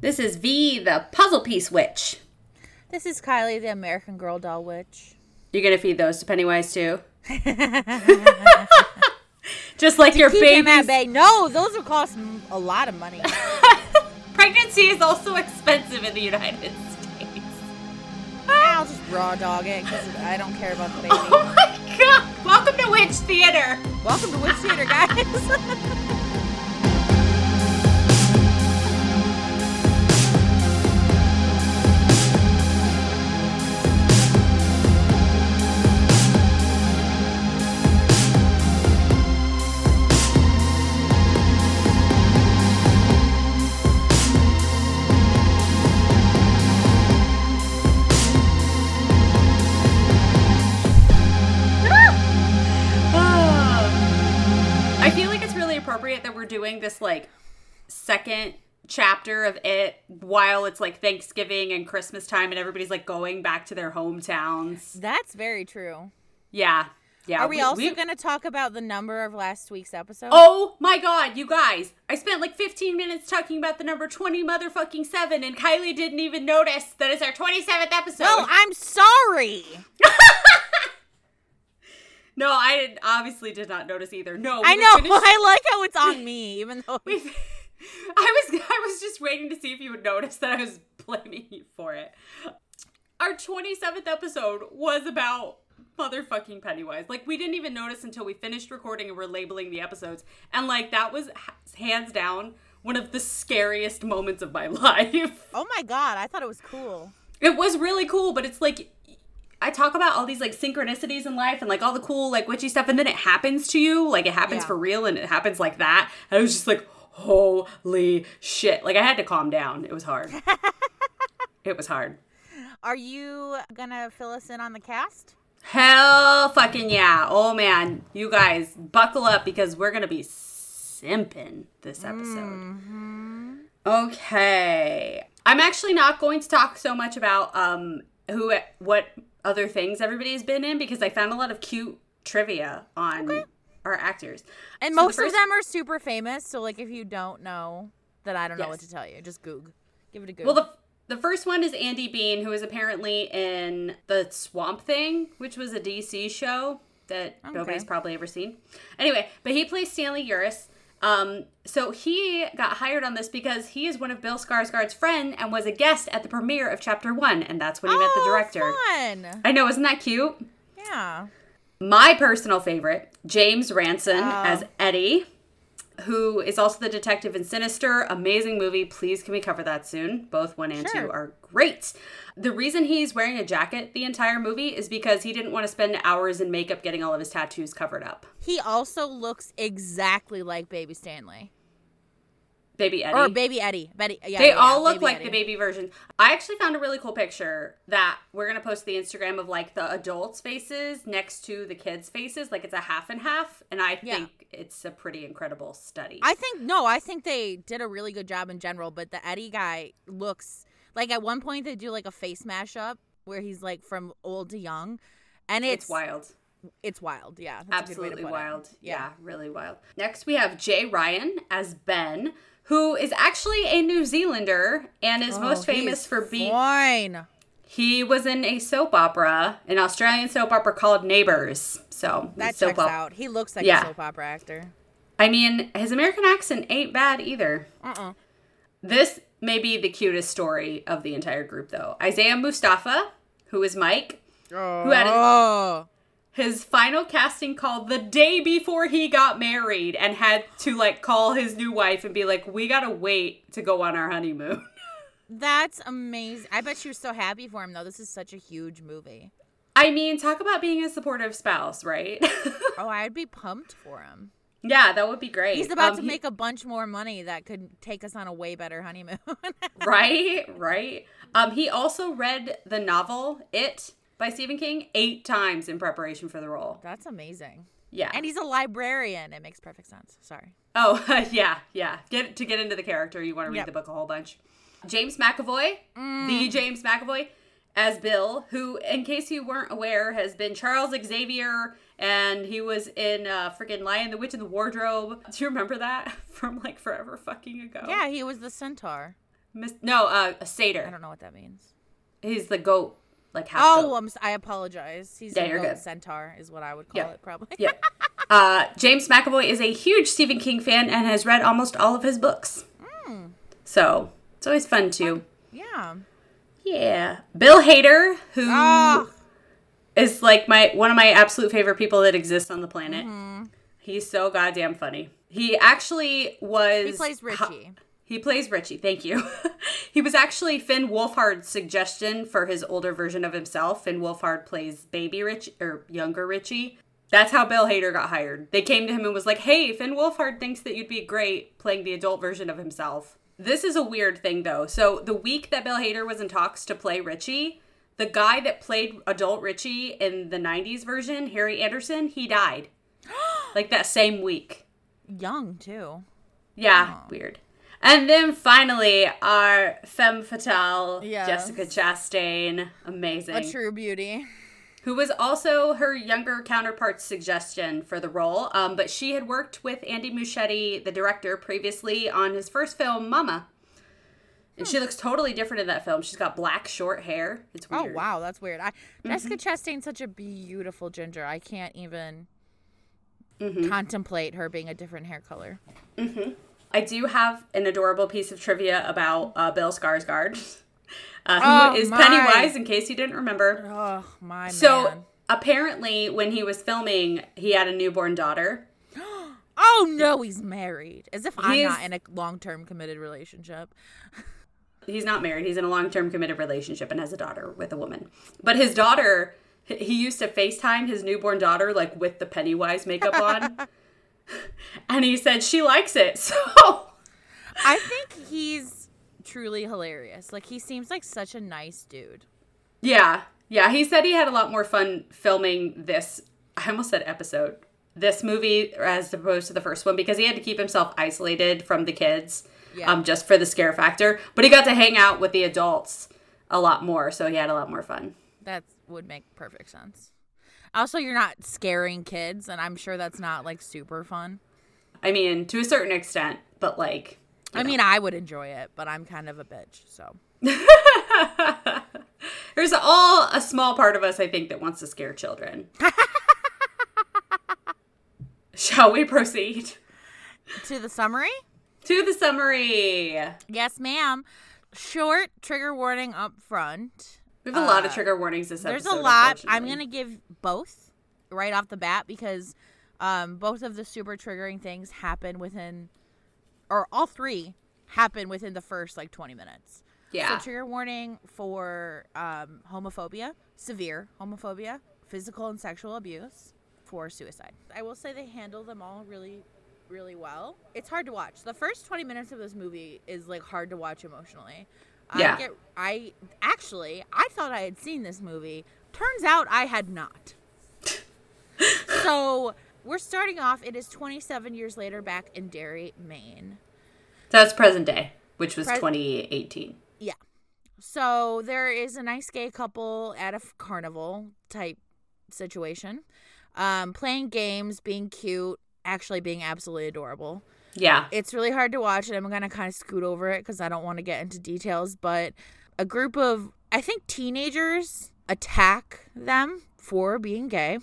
This is V, the puzzle piece witch. This is Kylie, the American Girl doll witch. You're gonna feed those to Pennywise too. Just like your Keep him baby. at bay. No, those will cost a lot of money. Pregnancy is also expensive in the United States. I'll just raw dog it because I don't care about the oh baby. Oh my god! Welcome to Witch Theater. Welcome to Witch Theater, guys. Like second chapter of it while it's like Thanksgiving and Christmas time and everybody's like going back to their hometowns. That's very true. Yeah. Yeah. Are we, also we- going to talk about the number of last week's episode? Oh my god, you guys. I spent like 15 minutes talking about the number 20 motherfucking 7 and Kylie didn't even notice that it's our 27th episode. well, I'm sorry. no, I obviously did not notice either. No. I know. finished- I like how it's on me, even though we- I was I was just waiting to see if you would notice that I was blaming you for it. Our 27th episode was about motherfucking Pennywise. Like we didn't even notice until we finished recording and we're labeling the episodes. And like that was hands down one of the scariest moments of my life. Oh my god, I thought it was cool. It was really cool, but it's like I talk about all these like synchronicities in life and like all the cool like witchy stuff, and then it happens to you, like it happens Yeah. for real, and it happens like that. And I was just like, holy shit! Like I had to calm down. It was hard. it was hard. Are you gonna fill us in on the cast? Hell fucking yeah! Oh man, you guys buckle up because we're gonna be simping this episode. Okay. I'm actually not going to talk so much about um who what other things everybody's been in because I found a lot of cute trivia on our actors. And So the most first- of them are super famous, so like if you don't know, then I don't know what to tell you. Just Goog. Give it a Goog. Well, the the first one is Andy Bean, who is apparently in the Swamp Thing, which was a DC show that nobody's probably ever seen. Anyway, but he plays Stanley Uris. Um, so he got hired on this because he is one of Bill Skarsgård's friend and was a guest at the premiere of Chapter One, and that's when he met the Oh, director. Fun. I know, isn't that cute? Yeah. My personal favorite, James Ransone Oh. as Eddie, who is also the detective in Sinister. Amazing movie. Please, can we cover that soon? Both one and two are great. The reason he's wearing a jacket the entire movie is because he didn't want to spend hours in makeup getting all of his tattoos covered up. He also looks exactly like Baby Stanley Baby Eddie. or Baby Eddie. Betty. Yeah, they yeah, all look Baby like Eddie. the baby version. I actually found a really cool picture that we're gonna post to the Instagram of like the adults' faces next to the kids' faces. Like it's a half and half, and I Yeah. think it's a pretty incredible study. I think no, I think they did a really good job in general, but the Eddie guy looks like at one point they do like a face mashup where he's like from old to young, and it's it's wild. It's wild, yeah. That's a good way to Absolutely wild. Yeah. really wild. Next, we have Jay Ryan as Ben, who is actually a New Zealander and is oh, most Oh, famous for being. fine. He was in a soap opera, an Australian soap opera called Neighbors. So That soap checks op- out. He looks like Yeah. a soap opera actor. I mean, his American accent ain't bad either. Uh-uh. This may be the cutest story of the entire group, though. Isaiah Mustafa, who is Mike, Oh. who had a- his final casting call the day before he got married and had to like call his new wife and be like, "We gotta wait to go on our honeymoon." That's amazing. I bet you're so happy for him though. This is such a huge movie. I mean, talk about being a supportive spouse, right? Oh, I'd be pumped for him. yeah, that would be great. He's about Um, to he- make a bunch more money that could take us on a way better honeymoon. right, right. Um, he also read the novel It by Stephen King eight times in preparation for the role. That's amazing. Yeah. And he's a librarian. It makes perfect sense. Sorry. Oh yeah, yeah. Get to get into the character, you want to read Yep. the book a whole bunch. James McAvoy, the James McAvoy, as Bill, who, in case you weren't aware, has been Charles Xavier, and he was in uh, freaking Lion, the Witch, and the Wardrobe. Do you remember that from like forever fucking ago? Yeah, he was the centaur. Mis- no, uh, a satyr. I don't know what that means. He's the goat, like half Oh, goat. I'm, s- I apologize. He's Yeah, a you're goat good. centaur, is what I would call Yeah. it, probably. Yeah. Uh, James McAvoy is a huge Stephen King fan and has read almost all of his books. So it's always fun too. yeah. Yeah. Bill Hader, who is Ah. like my one of my absolute favorite people that exists on the planet. He's so goddamn funny. He actually was He plays Richie. He plays Richie. Thank you. he was actually Finn Wolfhard's suggestion for his older version of himself. Finn Wolfhard plays baby Richie or younger Richie. That's how Bill Hader got hired. They came to him and was like, "Hey, Finn Wolfhard thinks that you'd be great playing the adult version of himself." This is a weird thing though. So the week that Bill Hader was in talks to play Richie, the guy that played adult Richie in the '90s version, Harry Anderson, he died. like that same week. Young, too. Yeah, weird. And then finally, our femme fatale, Yes. Jessica Chastain, amazing, A true beauty. who was also her younger counterpart's suggestion for the role. Um, but she had worked with Andy Muschietti, the director, previously on his first film, Mama. And she hmm. looks totally different in that film. She's got black, short hair. It's Oh, wow. That's weird. I, mm-hmm. Jessica Chastain's such a beautiful ginger. I can't even mm-hmm. contemplate her being a different hair color. Mm-hmm. I do have an adorable piece of trivia about uh, Bill Skarsgård, uh, Oh, who is my. Pennywise, in case you didn't remember. Oh, my So man. apparently, when he was filming, he had a newborn daughter. Oh, no, he's married. As if I'm not in a long term committed relationship. He's not married. He's in a long-term committed relationship and has a daughter with a woman. But his daughter, he used to FaceTime his newborn daughter like with the Pennywise makeup on. and he said she likes it. So I think he's truly hilarious. Like, he seems like such a nice dude. yeah, yeah. He said he had a lot more fun filming this. I almost said episode. This movie as opposed to the first one because he had to keep himself isolated from the kids, Yeah. um, just for the scare factor. But he got to hang out with the adults a lot more, so he had a lot more fun. That would make perfect sense. Also, you're not scaring kids, and I'm sure that's not like super fun. I mean, to a certain extent, but like, I mean, I would enjoy it, but I'm kind of a bitch, so. there's all a small part of us, I think, that wants to scare children. Shall we proceed To the summary? to the summary? Yes, ma'am. Short trigger warning up front. We have a lot of Uh, trigger warnings this There's episode. a lot. I'm going to give both right off the bat because um, both of the super triggering things happen within, or all three happen within the first like 20 minutes. Yeah. So trigger warning for um, homophobia, severe homophobia, physical and sexual abuse, for suicide. I will say they handle them all really, really well. It's hard to watch. The first 20 minutes of this movie is like hard to watch emotionally. Yeah. I get I actually I thought I had seen this movie. Turns out I had not. so we're starting off. It is 27 years later, back in Derry, Maine. That's present day, which was Pres- 2018. Yeah. So there is a nice gay couple at a f- carnival type situation, um, playing games, being cute, actually being absolutely adorable. Yeah. It's really hard to watch, and I'm gonna kind of scoot over it because I don't want to get into details. But a group of, I think, teenagers attack them for being gay,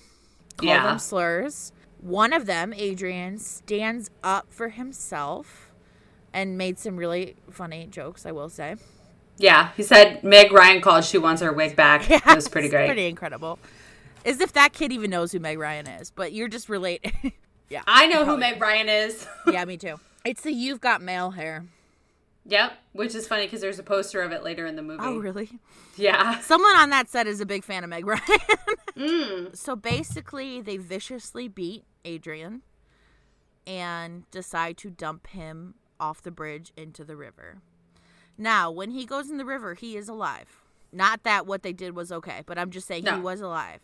call Yeah. them slurs. One of them, Adrian, stands up for himself and made some really funny jokes. I will say. Yeah. He said Meg Ryan called. She wants her wig back. Yeah, it was pretty It's great. Pretty incredible. As if that kid even knows who Meg Ryan is, but you're just relate. yeah. I know who Meg Ryan is. yeah, me too. It's the you've got Mail hair. yep. Which is funny because there's a poster of it later in the movie. Oh, really? Yeah. Someone on that set is a big fan of Meg Ryan. Mm. so basically, they viciously beat Adrian and decide to dump him off the bridge into the river. Now, when he goes in the river, he is alive. Not that what they did was okay, but I'm just saying he was alive.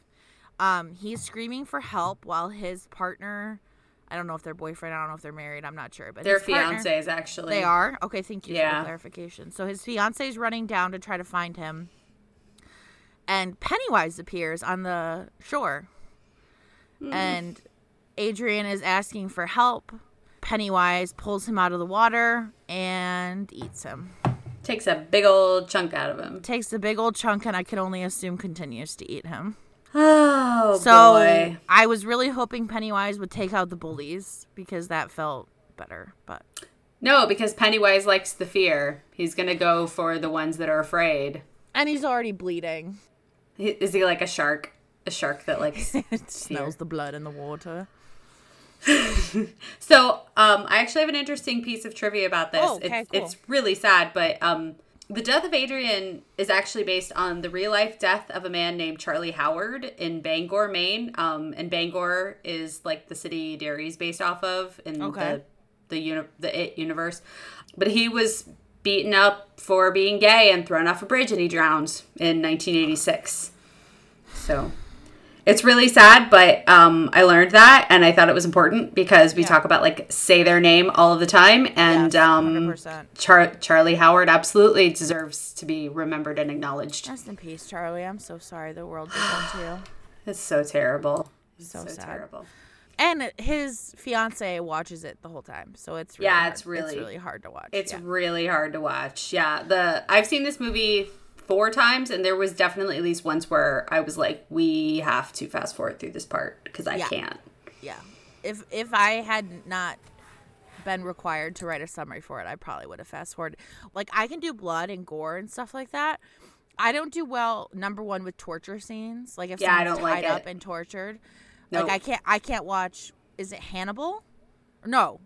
Um, he's screaming for help while his partner, I don't know if they're boyfriend, I don't know if they're married, I'm not sure, but partner- fiancés, actually. they are? Okay, thank you for the clarification. So his fiance is running down to try to find him. And Pennywise appears on the shore. Hmm. And Adrian is asking for help. Pennywise pulls him out of the water and eats him. Takes a big old chunk out of him. Takes a big old chunk, and I can only assume continues to eat him. Oh So boy. I was really hoping Pennywise would take out the bullies because that felt better. But No, because Pennywise likes the fear. He's gonna go for the ones that are afraid. and he's already bleeding. He- Is he like a shark? A shark that like smells the blood in the water. So, um, I actually have an interesting piece of trivia about this. Oh, okay, it's, cool. it's really sad, but um, the death of Adrian is actually based on the real life death of a man named Charlie Howard in Bangor, Maine. Um, and Bangor is like the city Derry's based off of in Okay. the the uni- the it universe. But he was beaten up for being gay and thrown off a bridge, and he drowned in 1986. So it's really sad, but um, I learned that, and I thought it was important because we Yeah. talk about like say their name all of the time, and Yes, um, 100%. Char- Charlie Howard absolutely deserves to be remembered and acknowledged. Rest in peace, Charlie. I'm so sorry the world did that to you. It's so terrible. It's So sad. terrible. And his fiance watches it the whole time, so it's really Yeah, hard. it's really- it's really hard to watch. It's yeah. really hard to watch. Yeah, the I've seen this movie four times, and there was definitely at least once where I was like, "We have to fast forward through this part because I Yeah. can't." yeah. If if I had not been required to write a summary for it, I probably would have fast forwarded. Like I can do blood and gore and stuff like that. I don't do well. Number one with torture scenes, like if Yeah, I someone's don't like tied up and tortured. Nope. Like I can't. I can't watch. Is it Hannibal? No.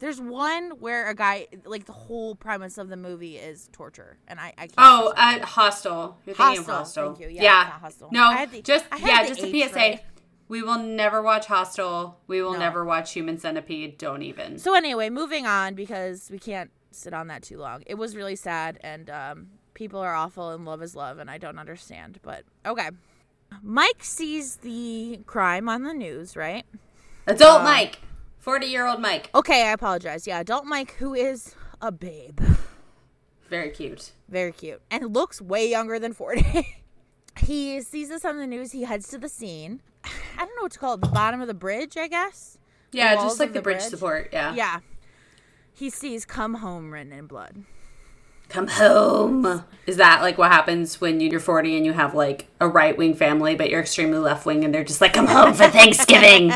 There's one where a guy, like the whole premise of the movie is torture, and I, I can't. Oh, uh, Hostel. You're thinking of Hostel, Hostel. thank you. Yeah, Yeah. Hostel. No, the- just yeah, just a H PSA. right. We will never watch Hostel. We will No. never watch Human Centipede. Don't even. So anyway, moving on because we can't sit on that too long. It was really sad, and um, people are awful, and love is love, and I don't understand. But okay, Mike sees the crime on the news, right? Adult Uh, Mike, forty-year-old Mike, Okay, I apologize. Yeah, adult Mike, who is a babe, very cute. very cute, and looks way younger than forty. he sees this on the news. He heads to the scene. I don't know what to call it. The bottom of the bridge, I guess. Yeah, just like the, the bridge, bridge? support. Yeah. Yeah. He sees "Come Home" written in blood. Come home. Is that like what happens when you're 40 and you have like a right wing family, but you're extremely left wing, and they're just like, "Come home for Thanksgiving."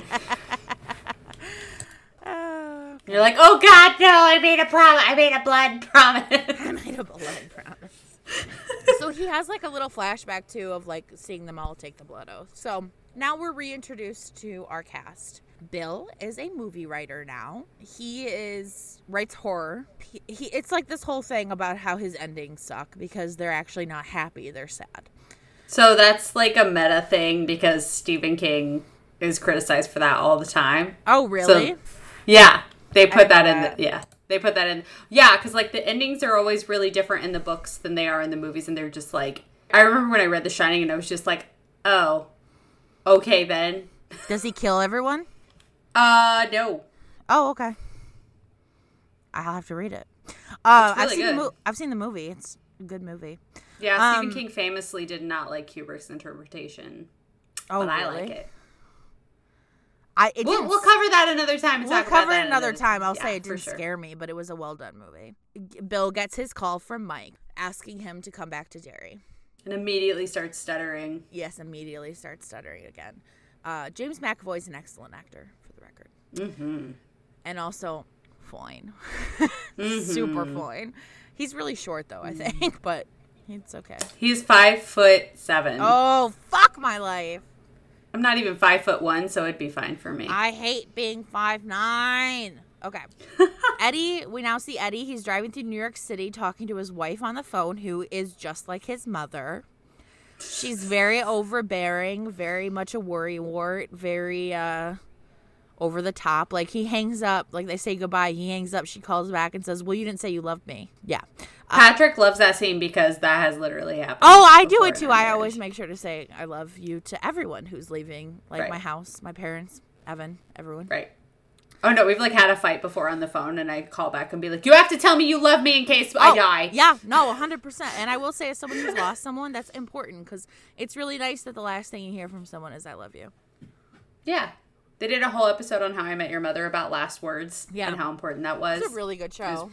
You're like, "Oh God, no! I made a promise. I made a blood promise." I made a blood promise. so he has like a little flashback too of like seeing them all take the blood oath. So now we're reintroduced to our cast. Bill is a movie writer now. He is writes horror. He, he it's like this whole thing about how his endings suck because they're actually not happy. They're sad. So that's like a meta thing because Stephen King is criticized for that all the time. Oh really? Yeah, they put didn't that in. The, yeah, they put that in. Yeah, because like the endings are always really different in the books than they are in the movies, and they're just like. I remember when I read The Shining, and I was just like, "Oh, okay then." Does he kill everyone? Uh, no. Oh okay. I'll have to read it. Uh, I've really seen the mo- I've seen the movie. It's a good movie. Yeah, Um, Stephen King famously did not like Kubrick's interpretation, Oh but I like it. I We'll, didn't we'll cover that another time. We'll cover it another time. I'll yeah, say it didn't sure. scare me, but it was a well done movie. Bill gets his call from Mike asking him to come back to Derry. And immediately starts stuttering. Yes, immediately starts stuttering again. Uh, James McAvoy's an excellent actor, for the record, Mm-hmm. and also fine, super fine. He's really short though, I think, but it's okay. He's five foot seven. Oh fuck my life! I'm not even five foot one, so it'd be fine for me. I hate being five nine. Okay. Eddie, we now see Eddie. He's driving through New York City talking to his wife on the phone, who is just like his mother. She's very overbearing, very much a worrywart, very uh over the top. Like he hangs up, like they say goodbye, he hangs up, she calls back and says, Well, you didn't say you loved me. Yeah. Uh, Patrick loves that scene because that has literally happened. Oh, I do it too. I always make sure to say I love you to everyone who's leaving, like Right. my house, my parents, Evan, everyone. Right. Oh no, we've like had a fight before on the phone, and I call back and be like, "You have to tell me you love me in case I Oh, die." Yeah, no, 100%. And I will say, as someone who's lost someone, that's important because it's really nice that the last thing you hear from someone is, I love you. Yeah. They did a whole episode on How I Met Your Mother about last words Yeah. and how important that was. It's a really good show.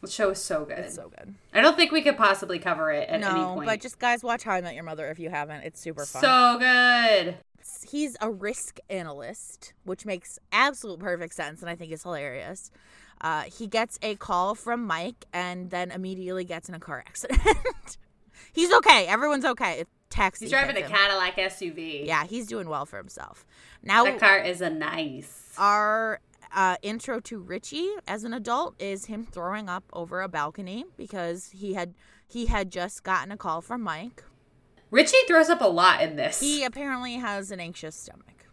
The show is so good. It's so good. I don't think we could possibly cover it at any No, point. but just guys, watch How I Met Your Mother if you haven't. It's super fun. so good. he's a risk analyst, which makes absolute perfect sense, and I think is hilarious. Uh, he gets a call from Mike, and then immediately gets in a car accident. he's okay. Everyone's okay. It's taxi. He's driving a him. Cadillac SUV. Yeah, he's doing well for himself. Now, the car is a nice. our uh, intro to Richie as an adult is him throwing up over a balcony because he had he had just gotten a call from Mike. Richie throws up a lot in this. He apparently has an anxious stomach.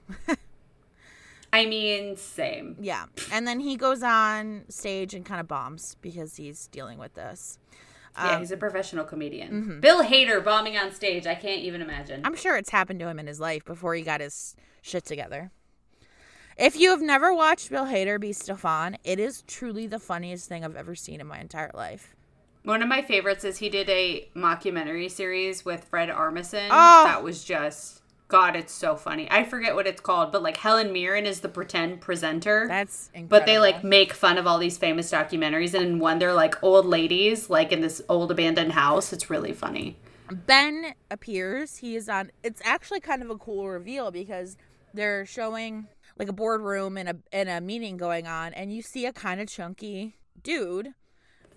I mean, same. Yeah. And then he goes on stage and kind of bombs because he's dealing with this. Yeah, Um, he's a professional comedian. mhm. Bill Hader bombing on stage. I can't even imagine. I'm sure it's happened to him in his life before he got his shit together. If you have never watched Bill Hader be Stefon, it is truly the funniest thing I've ever seen in my entire life. One of my favorites is he did a mockumentary series with Fred Armisen. Oh. That was just God, it's so funny. I forget what it's called, but like Helen Mirren is the pretend presenter. That's incredible. but they like make fun of all these famous documentaries, and in one they're like old ladies, like in this old abandoned house. It's really funny. Ben appears. He is on. It's actually kind of a cool reveal because they're showing like a boardroom and a and a meeting going on, and you see a kind of chunky dude.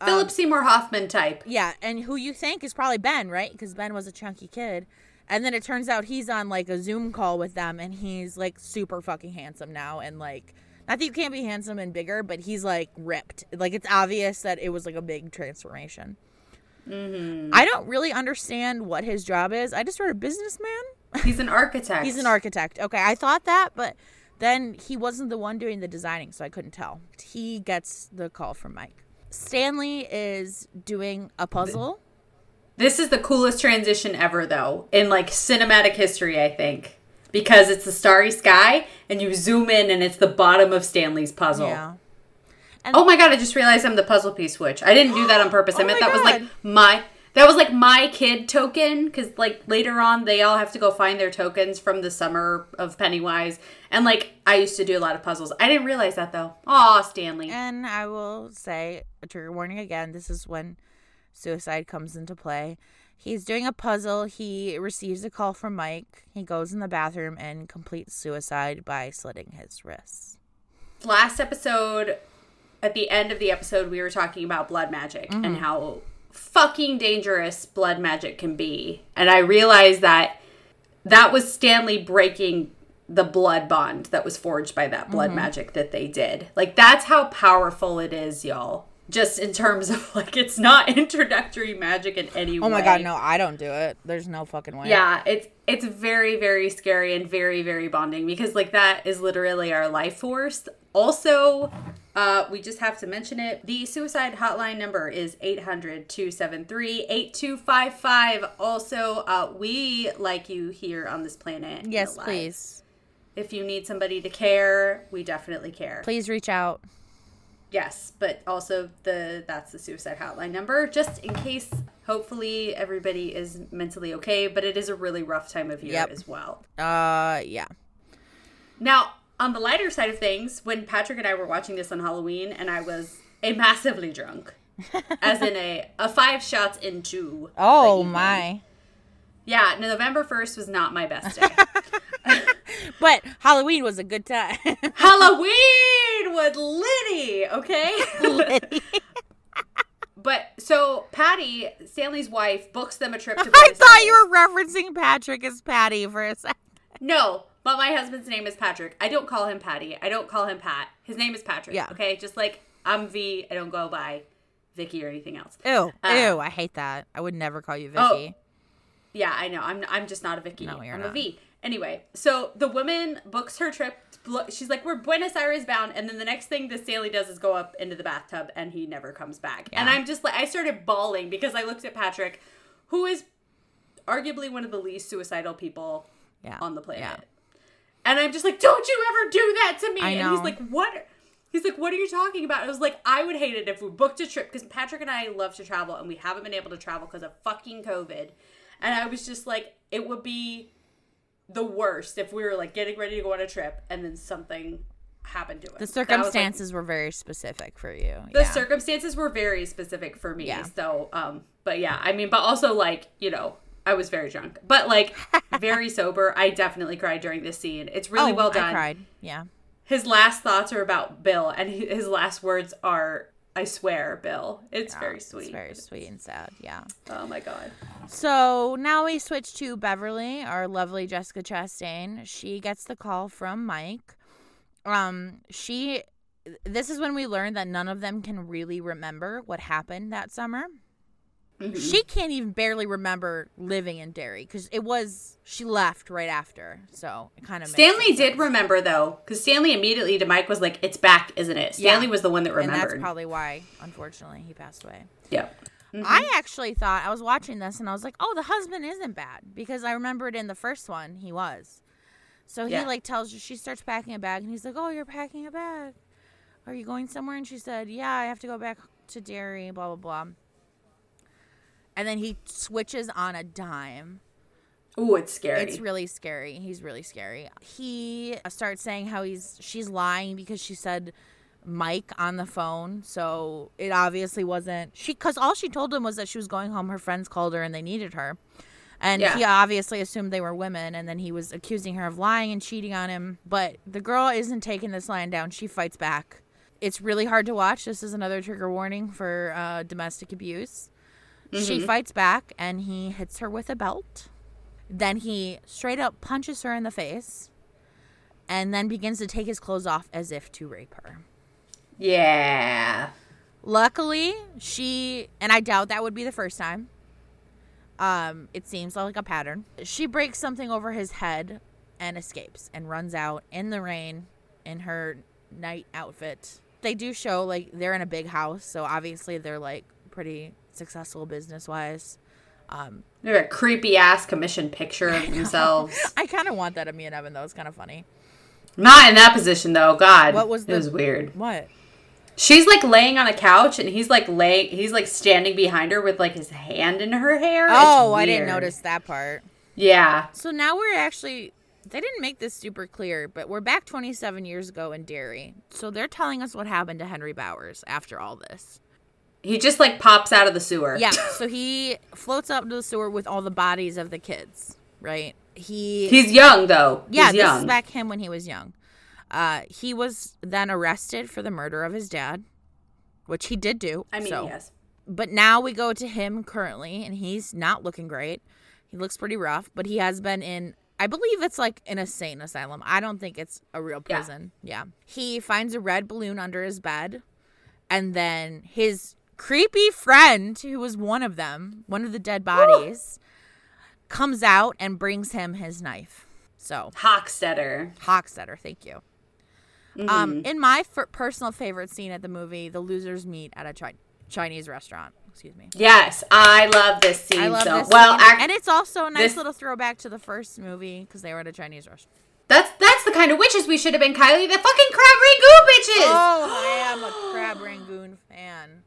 Philip um, Seymour Hoffman type. Yeah, and who you think is probably Ben, right? Because Ben was a chunky kid. And then it turns out he's on like a Zoom call with them and he's like super fucking handsome now. And like, not that you can't be handsome and bigger, but he's like ripped. Like, it's obvious that it was like a big transformation. Mm-hmm. I don't really understand what his job is. I just heard a businessman. He's an architect. He's an architect. Okay, I thought that, but then he wasn't the one doing the designing, so I couldn't tell. He gets the call from Mike. Stanley is doing a puzzle. This is the coolest transition ever, though, in like cinematic history, I think. Because it's the starry sky, and you zoom in, and it's the bottom of Stanley's puzzle. Yeah. Oh my god, I just realized I'm the puzzle piece switch. I didn't do that on purpose. I Oh meant that was like my that was like my kid token because like later on they all have to go find their tokens from the summer of Pennywise, and like I used to do a lot of puzzles. I didn't realize that though. Aw, Stanley. And I will say a trigger warning again. This is when suicide comes into play. He's doing a puzzle. He receives a call from Mike. He goes in the bathroom and completes suicide by slitting his wrists. last episode at the end of the episode we were talking about blood magic Mm-hmm. and how fucking dangerous blood magic can be and i realized that that was stanley breaking the blood bond that was forged by that Mm-hmm. blood magic that they did like that's how powerful it is y'all just in terms of like it's not introductory magic in any way Oh my god, no, I don't do it. There's no fucking way. yeah, it's it's very very scary and very very bonding because like that is literally our life force. Also, uh we just have to mention it. The suicide hotline number is 800-273-8255. Also, uh we like you here on this planet. Yes, please. If you need somebody to care, we definitely care. Please reach out. Yes, but also the that's the suicide hotline number just in case hopefully everybody is mentally okay, but it is a really rough time of year Yep. as well. Uh, yeah. Now, on the lighter side of things, when Patrick and I were watching this on Halloween and I was a massively drunk, as in a, a five shots into. the Oh my. Yeah, November 1st was not my best day. But Halloween was a good time. Halloween was Liddy, okay? but so Patty, Stanley's wife, books them a trip to I Buenos thought you were referencing Patrick as Patty for a second. No, but my husband's name is Patrick. I don't call him Patty. I don't call him Pat. His name is Patrick. Yeah. Okay, just like I'm V. I don't go by Vicky or anything else. Ew, Uh, ew, I hate that. I would never call you Oh, Vicky. Yeah, I know. I'm I'm just not a Vicky. No, you're I'm a not. V. Anyway, so the woman books her trip. She's like, "We're Buenos Aires bound," and then the next thing that Stanley does is go up into the bathtub, and he never comes back. And I'm just like, I started bawling because I looked at Patrick, who is arguably one of the least suicidal people Yeah. on the planet. Yeah. And I'm just like, don't you ever do that to me. And he's like, what? He's like, what are you talking about? I was like, I would hate it if we booked a trip because Patrick and I love to travel and we haven't been able to travel because of fucking COVID. And I was just like, it would be the worst if we were like getting ready to go on a trip and then something happened to him. The was, like, circumstances were very specific for you. the yeah. circumstances were very specific for me. Yeah. So, um, but yeah, I mean, but also like you know, I was very drunk, but like very sober. I definitely cried during this scene. It's really oh, well I done. cried. Yeah. His last thoughts are about Bill, and his last words are, "I swear, Bill." It's Yeah, very sweet. It's very sweet and sad. Yeah. Oh my god. So now we switch to Beverly, our lovely Jessica Chastain. She gets the call from Mike. Um, she. This is when we learn that none of them can really remember what happened that summer. Mm-hmm. She can't even barely remember living in Derry because it was she left right after. So it kind of Stanley did remember though, because Stanley immediately to Mike was like, "It's back, isn't it?" Stanley Yeah. was the one that remembered. and that's probably why, unfortunately, he passed away. yeah. I actually thought I was watching this and I was like, "Oh, the husband isn't bad," because I remembered in the first one he was. So he Yeah. like tells her she starts packing a bag and he's like, "Oh, you're packing a bag. Are you going somewhere?" And she said, "Yeah, I have to go back to Derry." Blah blah blah. And then he switches on a dime. Ooh, it's scary. It's really scary. He's really scary. He starts saying how he's she's lying because she said Mike on the phone. So it obviously wasn't she cuz all she told him was that she was going home her friends called her and they needed her. And Yeah. he obviously assumed they were women and then he was accusing her of lying and cheating on him, but the girl isn't taking this lying down. She fights back. It's really hard to watch. This is another trigger warning for uh, domestic abuse. She fights back and he hits her with a belt. Then he straight up punches her in the face and then begins to take his clothes off as if to rape her. yeah. Luckily, she and I doubt that would be the first time. Um, it seems like a pattern. She breaks something over his head and escapes and runs out in the rain in her night outfit. They do show like they're in a big house, so obviously they're like pretty successful business wise. Um, They're a creepy ass commission picture of themselves. I kind of want that of me and Evan though. It's kind of funny. Not in that position though. God, What was it was weird. What? She's like laying on a couch, and he's like lay. He's like standing behind her with like his hand in her hair. Oh, I didn't notice that part. Yeah, So now we're actually they didn't make this super clear, but we're back 27 years ago in Derry. So they're telling us what happened to Henry Bowers after all this. He just like pops out of the sewer. Yeah, so he floats up to the sewer with all the bodies of the kids, right? He he's young though. Yeah, he's this is back him when he was young. Uh, he was then arrested for the murder of his dad, which he did do. I mean, so. yes. But now we go to him currently, and he's not looking great. He looks pretty rough, but he has been in, I believe it's like an insane asylum. I don't think it's a real Yeah. prison. Yeah. He finds a red balloon under his bed, and then his creepy friend, who was one of them, one of the dead bodies, comes out and brings him his knife. So, Hockstetter. Hockstetter, thank you. Mm-hmm. Um, in my f- personal favorite scene at the movie, the losers meet at a chi- Chinese restaurant. Excuse me. Yes, I love this scene. I love so this well. scene. And it's also a nice this- little throwback to the first movie because they were at a Chinese restaurant. that's that's the kind of witches we should have been, Kylie. The fucking crab rangoon bitches. Oh, I am a crab rangoon fan.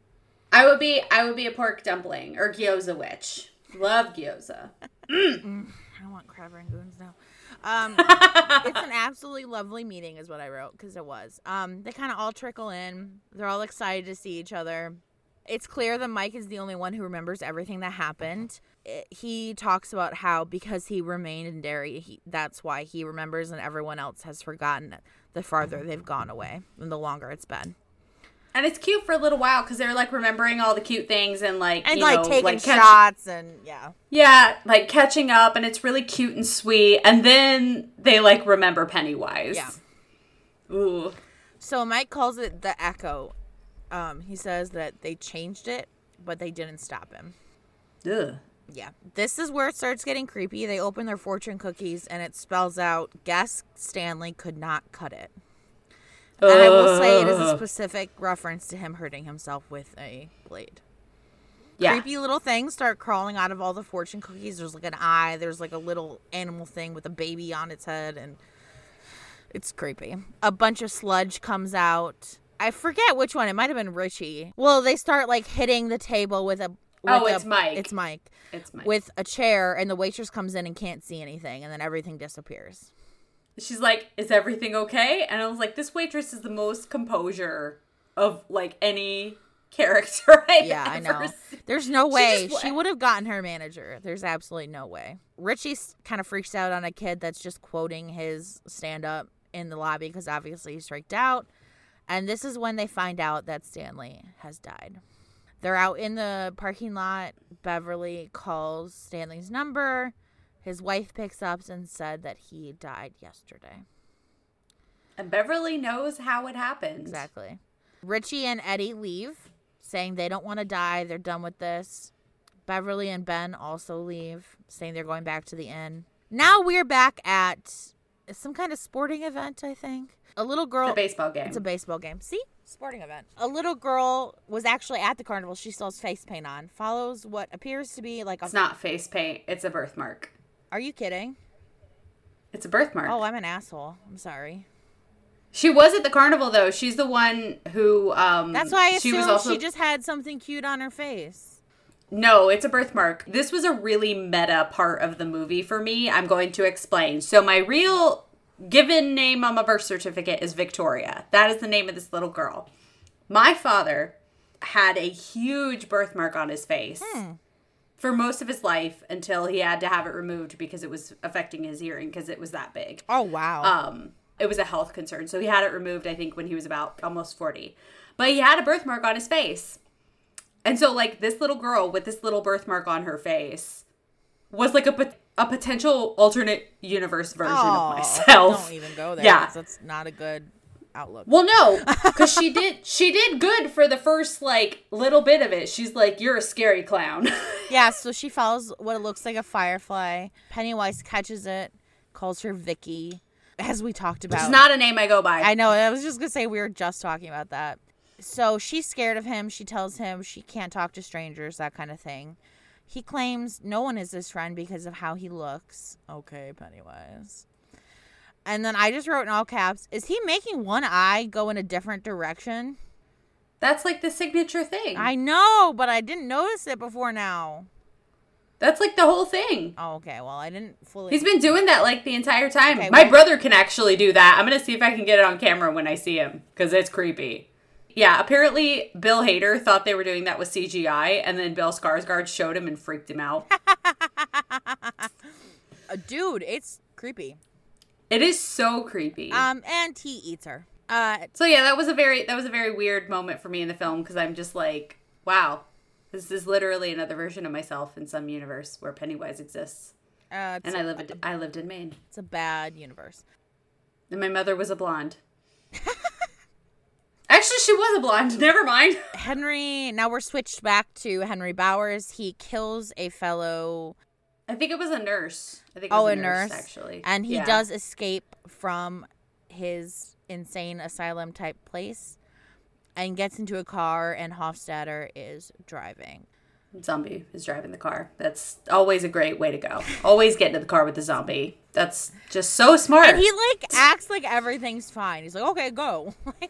I would be I would be a pork dumpling or gyoza witch. Love gyoza. I want crab rangoons now. Um, it's an absolutely lovely meeting, is what I wrote because it was. Um, they kind of all trickle in. They're all excited to see each other. It's clear that Mike is the only one who remembers everything that happened. It- he talks about how because he remained in Derry, he, that's why he remembers, and everyone else has forgotten the farther they've gone away and the longer it's been. And it's cute for a little while because they're like remembering all the cute things and like And you like know, taking like catch- shots and yeah. Yeah, like catching up, and it's really cute and sweet. And then they like remember Pennywise. Yeah. Ooh. So Mike calls it the Echo. Um, he says that they changed it, but they didn't stop him. Ugh. Yeah. This is where it starts getting creepy. They open their fortune cookies and it spells out guess Stanley could not cut it. And I will say it is a uh. specific reference to him hurting himself with a blade. Yeah. Creepy little things start crawling out of all the fortune cookies. There's like an eye, there's like a little animal thing with a baby on its head and it's creepy. A bunch of sludge comes out. I forget which one. It might have been Richie. Well, they start like hitting the table with a Oh, a- it's Mike. It's Mike It's my with a chair and the waitress comes in and can't see anything and then everything disappears. She's like, "Is everything okay?" And I was like, "This waitress is the most composure of like any character I've Yeah, I know. seen." There's no way just- she would have gotten her manager. There's absolutely no way. Richie kind of freaks out on a kid that's just quoting his stand up in the lobby because obviously he's freaked out. And this is when they find out that Stanley has died. They're out in the parking lot. Beverly calls Stanley's number. His wife picks up and said that he died yesterday. And Beverly knows how it happened. Exactly. Richie and Eddie leave, saying they don't want to die. They're done with this. Beverly and Ben also leave, saying they're going back to the inn. Now we're back at some kind of sporting event, I think. A little girl. It's a baseball game. It's a baseball game. See? Sporting event. A little girl was actually at the carnival. She still has face paint on. Follows what appears to be like a. it's not face paint. It's a birthmark. Are you kidding? It's a birthmark. Oh, I'm an asshole. I'm sorry. She was at the carnival though. She's the one who. um That's why I she assumed was also she just had something cute on her face. No, it's a birthmark. This was a really meta part of the movie for me. I'm going to explain. So, my real given name on my birth certificate is Victoria. That is the name of this little girl. My father had a huge birthmark on his face for most of his life until he had to have it removed because it was affecting his hearing because it was that big Oh, wow. um it was a health concern so he had it removed i think when he was about almost 40 but he had a birthmark on his face and so like this little girl with this little birthmark on her face was like a, pot- a potential alternate universe version Aw, of myself Don't even go there. Yeah. That's not a good outlook. well no because she did she did good for the first like little bit of it she's like you're a scary clown Yeah, so she follows what it looks like a firefly. Pennywise catches it, calls her Vicky, as we talked about. it's not a name i go by I know. I was just gonna say we were just talking about that. So she's scared of him. She tells him she can't talk to strangers, that kind of thing. He claims no one is his friend because of how he looks. Okay, Pennywise. And then I just wrote in all caps: Is he making one eye go in a different direction? that's like the signature thing I know, but I didn't notice it before now. that's like the whole thing Oh, okay. Well, I didn't fully. He's been doing that like the entire time. Okay, My well- brother can actually do that. I'm gonna see if I can get it on camera when I see him because it's creepy. Yeah, apparently Bill Hader thought they were doing that with CGI, and then Bill Skarsgård showed him and freaked him out. Dude, it's creepy. It is so creepy. Um, and he eats her. Uh, so yeah, that was a very that was a very weird moment for me in the film because I'm just like, wow, this is literally another version of myself in some universe where Pennywise exists, uh and I lived I lived in Maine, it's a bad universe. and my mother was a blonde. Actually, she was a blonde. Never mind. Henry. Now we're switched back to Henry Bowers. He kills a fellow, I think it was a nurse. I think oh, was a nurse, actually. and he Yeah. does escape from his insane asylum type place, and gets into a car. And Hockstetter is driving. Zombie is driving the car. That's always a great way to go. always get into the car with the zombie. That's just so smart. And he like acts like everything's fine. He's like, okay, go.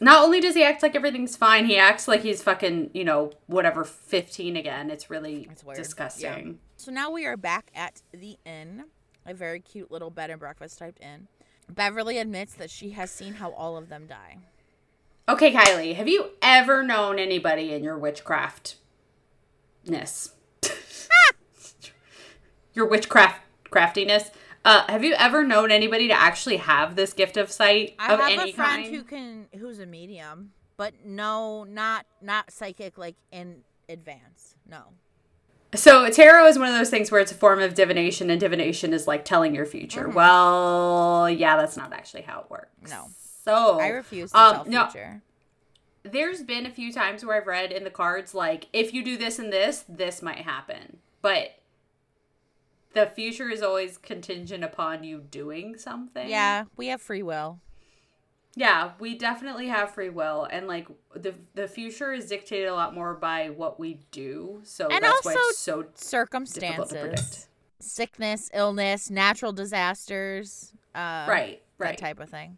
Not only does he act like everything's fine, he acts like he's fucking, you know, whatever, 15 again. It's really It's disgusting. So now we are back at the inn, a very cute little bed and breakfast type inn. Beverly admits that she has seen how all of them die. Okay, Kylie, have you ever known anybody in your witchcraftness? your witchcraft craftiness? Uh, have you ever known anybody to actually have this gift of sight I of have any a friend kind? who can who's a medium, but no, not not psychic like in advance. No. So tarot is one of those things where it's a form of divination, and divination is like telling your future. Well, yeah, that's not actually how it works. Mm-hmm. No. So I refuse to um, tell no, future. there's been a few times where I've read in the cards like if you do this and this, this might happen. But the future is always contingent upon you doing something. Yeah, we have free will. Yeah, we definitely have free will and like the the future is dictated a lot more by what we do. So And that's why also it's so Circumstances, sickness, illness, natural disasters, uh, Right, that right. type of thing.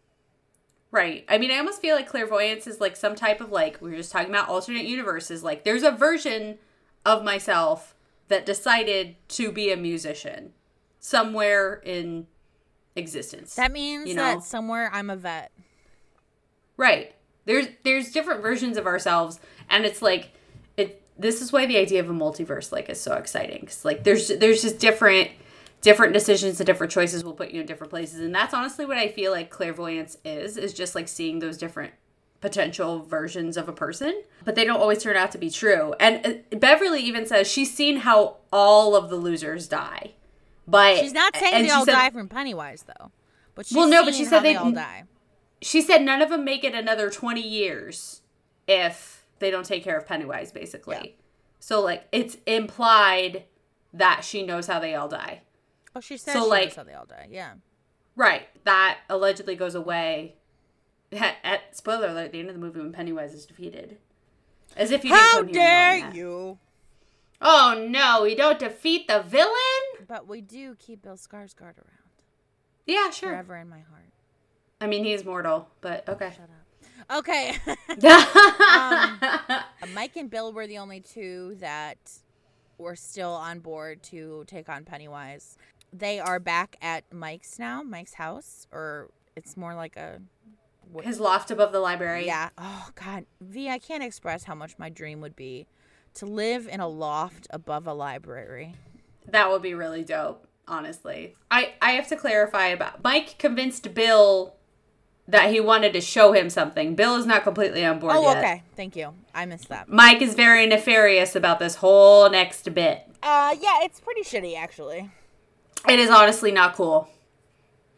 Right. I mean, I almost feel like clairvoyance is like some type of like we were just talking about alternate universes. Like there's a version of myself that decided to be a musician somewhere in existence. That means you know? that somewhere I'm a vet. Right. There's there's different versions of ourselves and it's like it this is why the idea of a multiverse like is so exciting cuz like there's there's just different different decisions and different choices will put you in different places and that's honestly what I feel like clairvoyance is is just like seeing those different potential versions of a person but they don't always turn out to be true. And uh, Beverly even says she's seen how all of the losers die. But She's not saying they all said- die from Pennywise though. But she's Well, no, but she said they they- all die. she said none of them make it another 20 years if they don't take care of Pennywise, basically. Yeah. So, like, it's implied that she knows how they all die. Oh, she said So, she like- knows how they all die. Yeah. Right. That allegedly goes away at, at spoiler alert, at the end of the movie when Pennywise is defeated. As if you didn't How come here knowing dare that. you? Oh no, we don't defeat the villain? But we do keep Bill Skarsgård around Yeah, sure. forever in my heart. I mean, he's mortal, but okay. Shut up. Okay. Um, Mike and Bill were the only two that were still on board to take on Pennywise. They are back at Mike's now, Mike's house, or it's more like a. His loft above the library. Yeah. Oh God, V, I can't express how much my dream would be to live in a loft above a library. That would be really dope, honestly. I, I have to clarify about Mike convinced Bill that he wanted to show him something. Bill is not completely on board Oh, yet. okay. Thank you. I missed that. Mike is very nefarious about this whole next bit. Uh, yeah, it's pretty shitty actually. It is honestly not cool.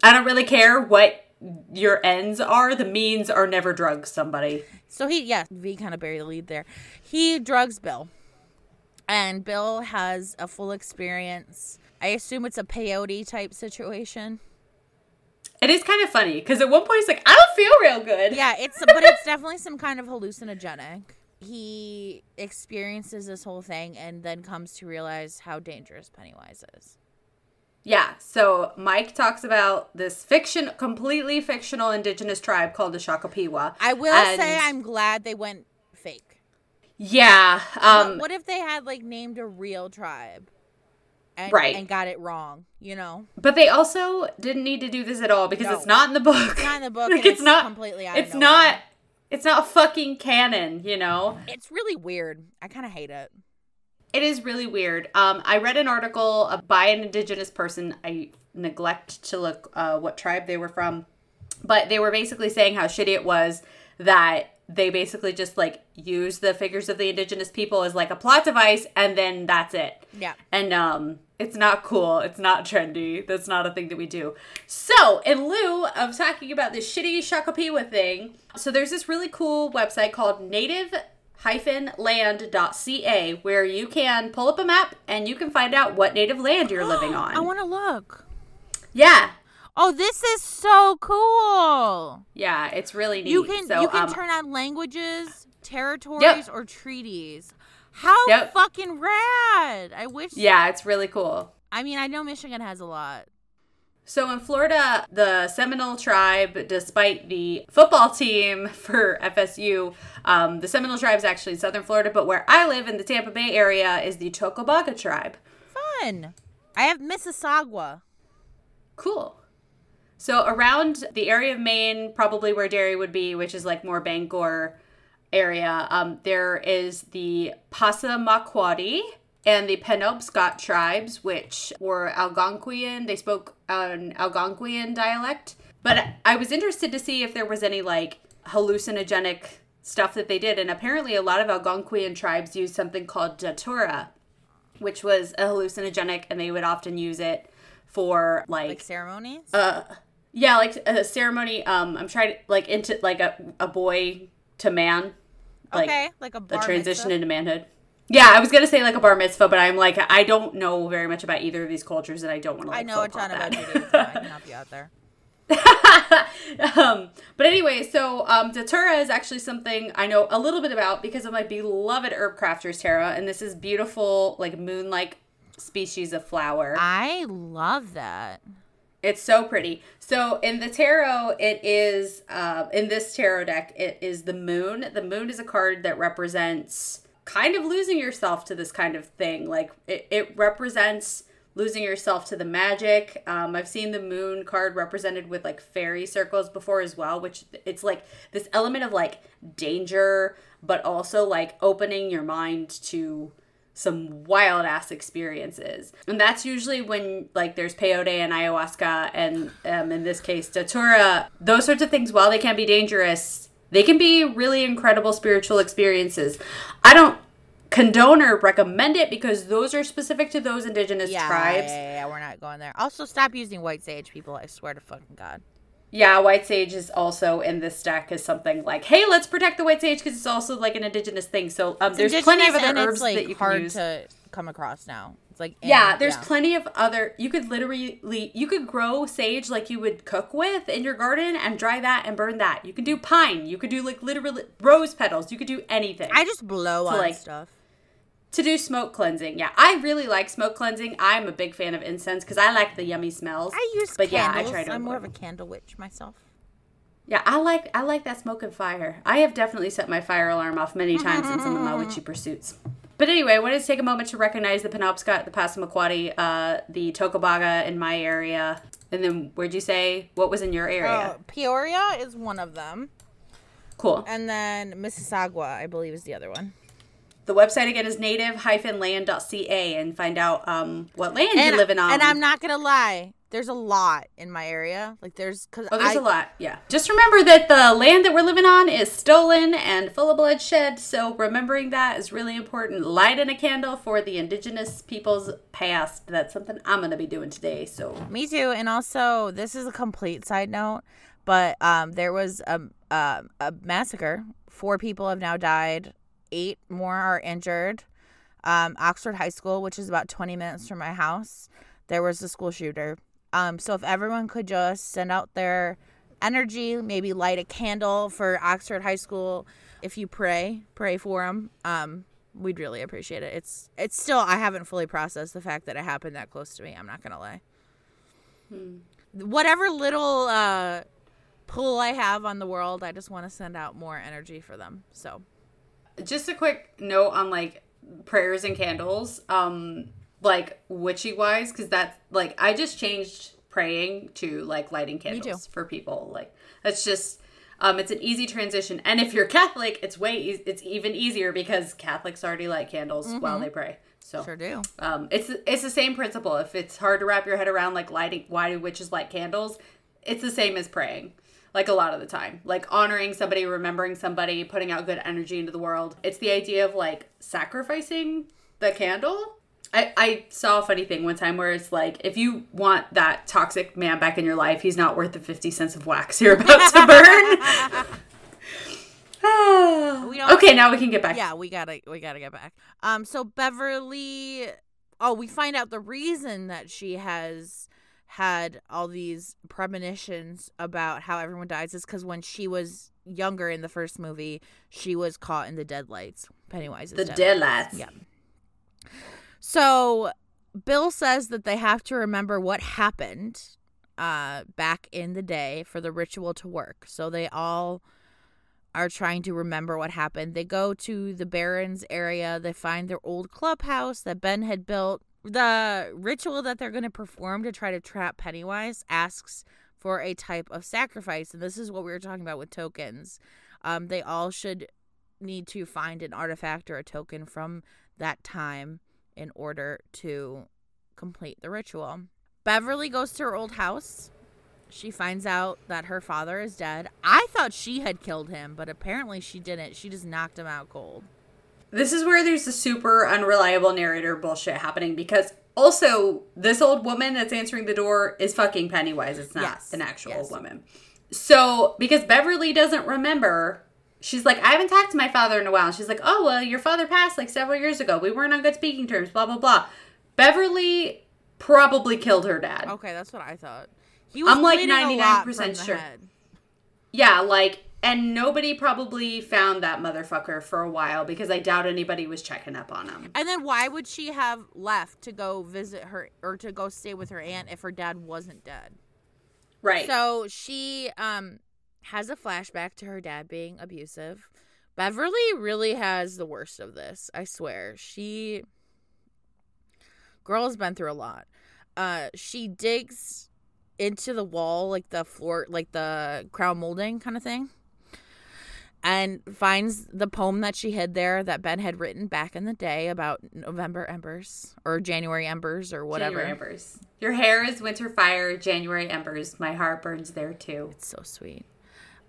I don't really care what your ends are. The means are never drug somebody. So he, yeah, V kind of buried the lead there. He drugs Bill, and Bill has a full experience. I assume it's a peyote type situation. It is kind of funny because at one point he's like, I don't feel real good. Yeah, it's but it's definitely some kind of hallucinogenic. He experiences this whole thing and then comes to realize how dangerous Pennywise is. Yeah, so Mike talks about this fiction, completely fictional indigenous tribe called the Shokopiwah. I will And- say I'm glad they went fake. Yeah, um, What- what if they had like named a real tribe? And, Right. and got it wrong, you know. but they also didn't need to do this at all because No. it's not in the book. It's not in the book. like and it's, not completely out It's nowhere. not. It's not fucking canon. You know. It's really weird. I kind of hate it. It is really weird. Um, I read an article uh, by an indigenous person. I neglect to look uh, what tribe they were from, but they were basically saying how shitty it was that they basically just like use the figures of the indigenous people as like a plot device, and then that's it. Yeah. And um, it's not cool. It's not trendy. That's not a thing that we do. So, in lieu of talking about this shitty Shokopiwah thing, so there's this really cool website called native land.ca where you can pull up a map and you can find out what native land you're living on. I want to look. yeah. Oh, this is so cool. Yeah, it's really neat. You can so, you can um, turn on languages, territories, or treaties. How Yep. fucking rad! I wish. Yeah, it's really cool. I mean, I know Michigan has a lot. So in Florida, the Seminole tribe, despite the football team for FSU, um, the Seminole tribe is actually in southern Florida, but where I live in the Tampa Bay area is the Tocobaga tribe. Fun. I have Mississauga. Cool. So around the area of Maine, probably where Derry would be, which is like more Bangor area, um, there is the Passamaquoddy and the Penobscot tribes, which were Algonquian. They spoke an Algonquian dialect. But I was interested to see if there was any like hallucinogenic stuff that they did. And apparently, a lot of Algonquian tribes used something called datura, which was a hallucinogenic, and they would often use it for Like ceremonies. uh yeah like a ceremony um i'm trying to like into like a, a boy to man like okay, like a the bar transition mitzvah. into manhood yeah i was gonna say like a bar mitzvah but i'm like i don't know very much about either of these cultures and i don't want to like, I know a ton about. Judaism. I can help you out there. um, but anyway, so um, datura is actually something I know a little bit about because of my beloved herb crafters tarot, and this is beautiful, like moon-like species of flower. I love that. It's so pretty. So in the tarot, it is uh, in this tarot deck. It is the moon. The moon is a card that represents kind of losing yourself to this kind of thing. Like it, it represents losing yourself to the magic. Um, I've seen the moon card represented with like fairy circles before as well, which it's like this element of like danger, but also like opening your mind to some wild ass experiences. And that's usually when like there's peyote and ayahuasca and um, in this case datura. Those sorts of things, while they can be dangerous, they can be really incredible spiritual experiences. I don't condone or recommend it because those are specific to those indigenous Yeah, tribes. yeah, yeah, yeah, we're not going there. Also, stop using white sage, people. I swear to fucking God. Yeah, white sage is also in this deck as something like, hey, let's protect the white sage because it's also like an indigenous thing. So um, there's plenty of other herbs like, that you hard can use. to come across now. Like Yeah, there's plenty of other. You could literally, you could grow sage like you would cook with in your garden and dry that and burn that. You could do pine. You could do like literally rose petals. You could do anything. I just blow on like, stuff. to do smoke cleansing. Yeah, I really like smoke cleansing. I'm a big fan of incense because I like the yummy smells. I use but yeah, candles. I try to. I'm more of a candle witch myself. Yeah, I like I like that smoke and fire. I have definitely set my fire alarm off many times in some of my witchy pursuits. But anyway, I wanted to take a moment to recognize the Penobscot, the Passamaquoddy, uh, the Tocobaga in my area. And then where'd you say what was in your area? Uh, Peoria is one of them, cool. and then Mississauga, I believe, is the other one. The website again is native-land.ca and find out um, what land And, you're living on. and I'm not gonna lie, there's a lot in my area. Like there's because Oh, there's I, a lot. Yeah. Just remember that the land that we're living on is stolen and full of bloodshed. So remembering that is really important. Lighting a candle for the indigenous people's past. That's something I'm gonna be doing today. So Me too. And also, this is a complete side note, but um, there was a, a, a massacre. Four people have now died, eight more are injured. Um, Oxford High School, which is about 20 minutes from my house, there was a school shooter. Um, so if everyone could just send out their energy, maybe light a candle for Oxford High School. If you pray, pray for them. Um, we'd really appreciate it. It's it's still I haven't fully processed the fact that it happened that close to me. I'm not gonna lie whatever little uh pull I have on the world, I just want to send out more energy for them. So just a quick note on like prayers and candles. Um, like witchy wise, because that's like I just changed praying to like lighting candles for people. Like that's just um, it's an easy transition. And if you're Catholic, it's way e- it's even easier because Catholics already light candles while they pray. So sure do. um, it's it's the same principle. If it's hard to wrap your head around, like lighting, why do witches light candles? It's the same as praying. Like a lot of the time, like honoring somebody, remembering somebody, putting out good energy into the world. It's the idea of like sacrificing the candle. I, I saw a funny thing one time where it's like, if you want that toxic man back in your life, he's not worth the 50 cents of wax you're about to burn. Okay, now we can get back. Yeah, we gotta we gotta get back. Um, so Beverly, oh, we find out the reason that she has had all these premonitions about how everyone dies is because when she was younger in the first movie, she was caught in the deadlights. Pennywise, The deadlights. Yeah. So Bill says that they have to remember what happened uh, back in the day for the ritual to work. So they all are trying to remember what happened. They go to the Barrens area. They find their old clubhouse that Ben had built. The ritual that they're going to perform to try to trap Pennywise asks for a type of sacrifice. And this is what we were talking about with tokens. Um, they all should need to find an artifact or a token from that time in order to complete the ritual. Beverly goes to her old house. She finds out that her father is dead. I thought she had killed him, but apparently she didn't. She just knocked him out cold. This is where there's a super unreliable narrator bullshit happening because also this old woman that's answering the door is fucking Pennywise. It's not Yes, an actual yes. woman. So because Beverly doesn't remember, she's like, I haven't talked to my father in a while. And she's like, Oh well, your father passed like several years ago. We weren't on good speaking terms. Blah blah blah. Beverly probably killed her dad. Okay, that's what I thought. He was I'm, like, bleeding a lot 99% sure. head. Yeah, like, and nobody probably found that motherfucker for a while because I doubt anybody was checking up on him. And then why would she have left to go visit her or to go stay with her aunt if her dad wasn't dead? Right. So she um has a flashback to her dad being abusive. Beverly really has the worst of this, I swear. She girl has been through a lot. Uh, she digs into the wall, like the floor, like the crown molding kind of thing, and finds the poem that she hid there that Ben had written back in the day about November embers or January embers or whatever. January embers. Your hair is winter fire, January embers. My heart burns there too. It's so sweet.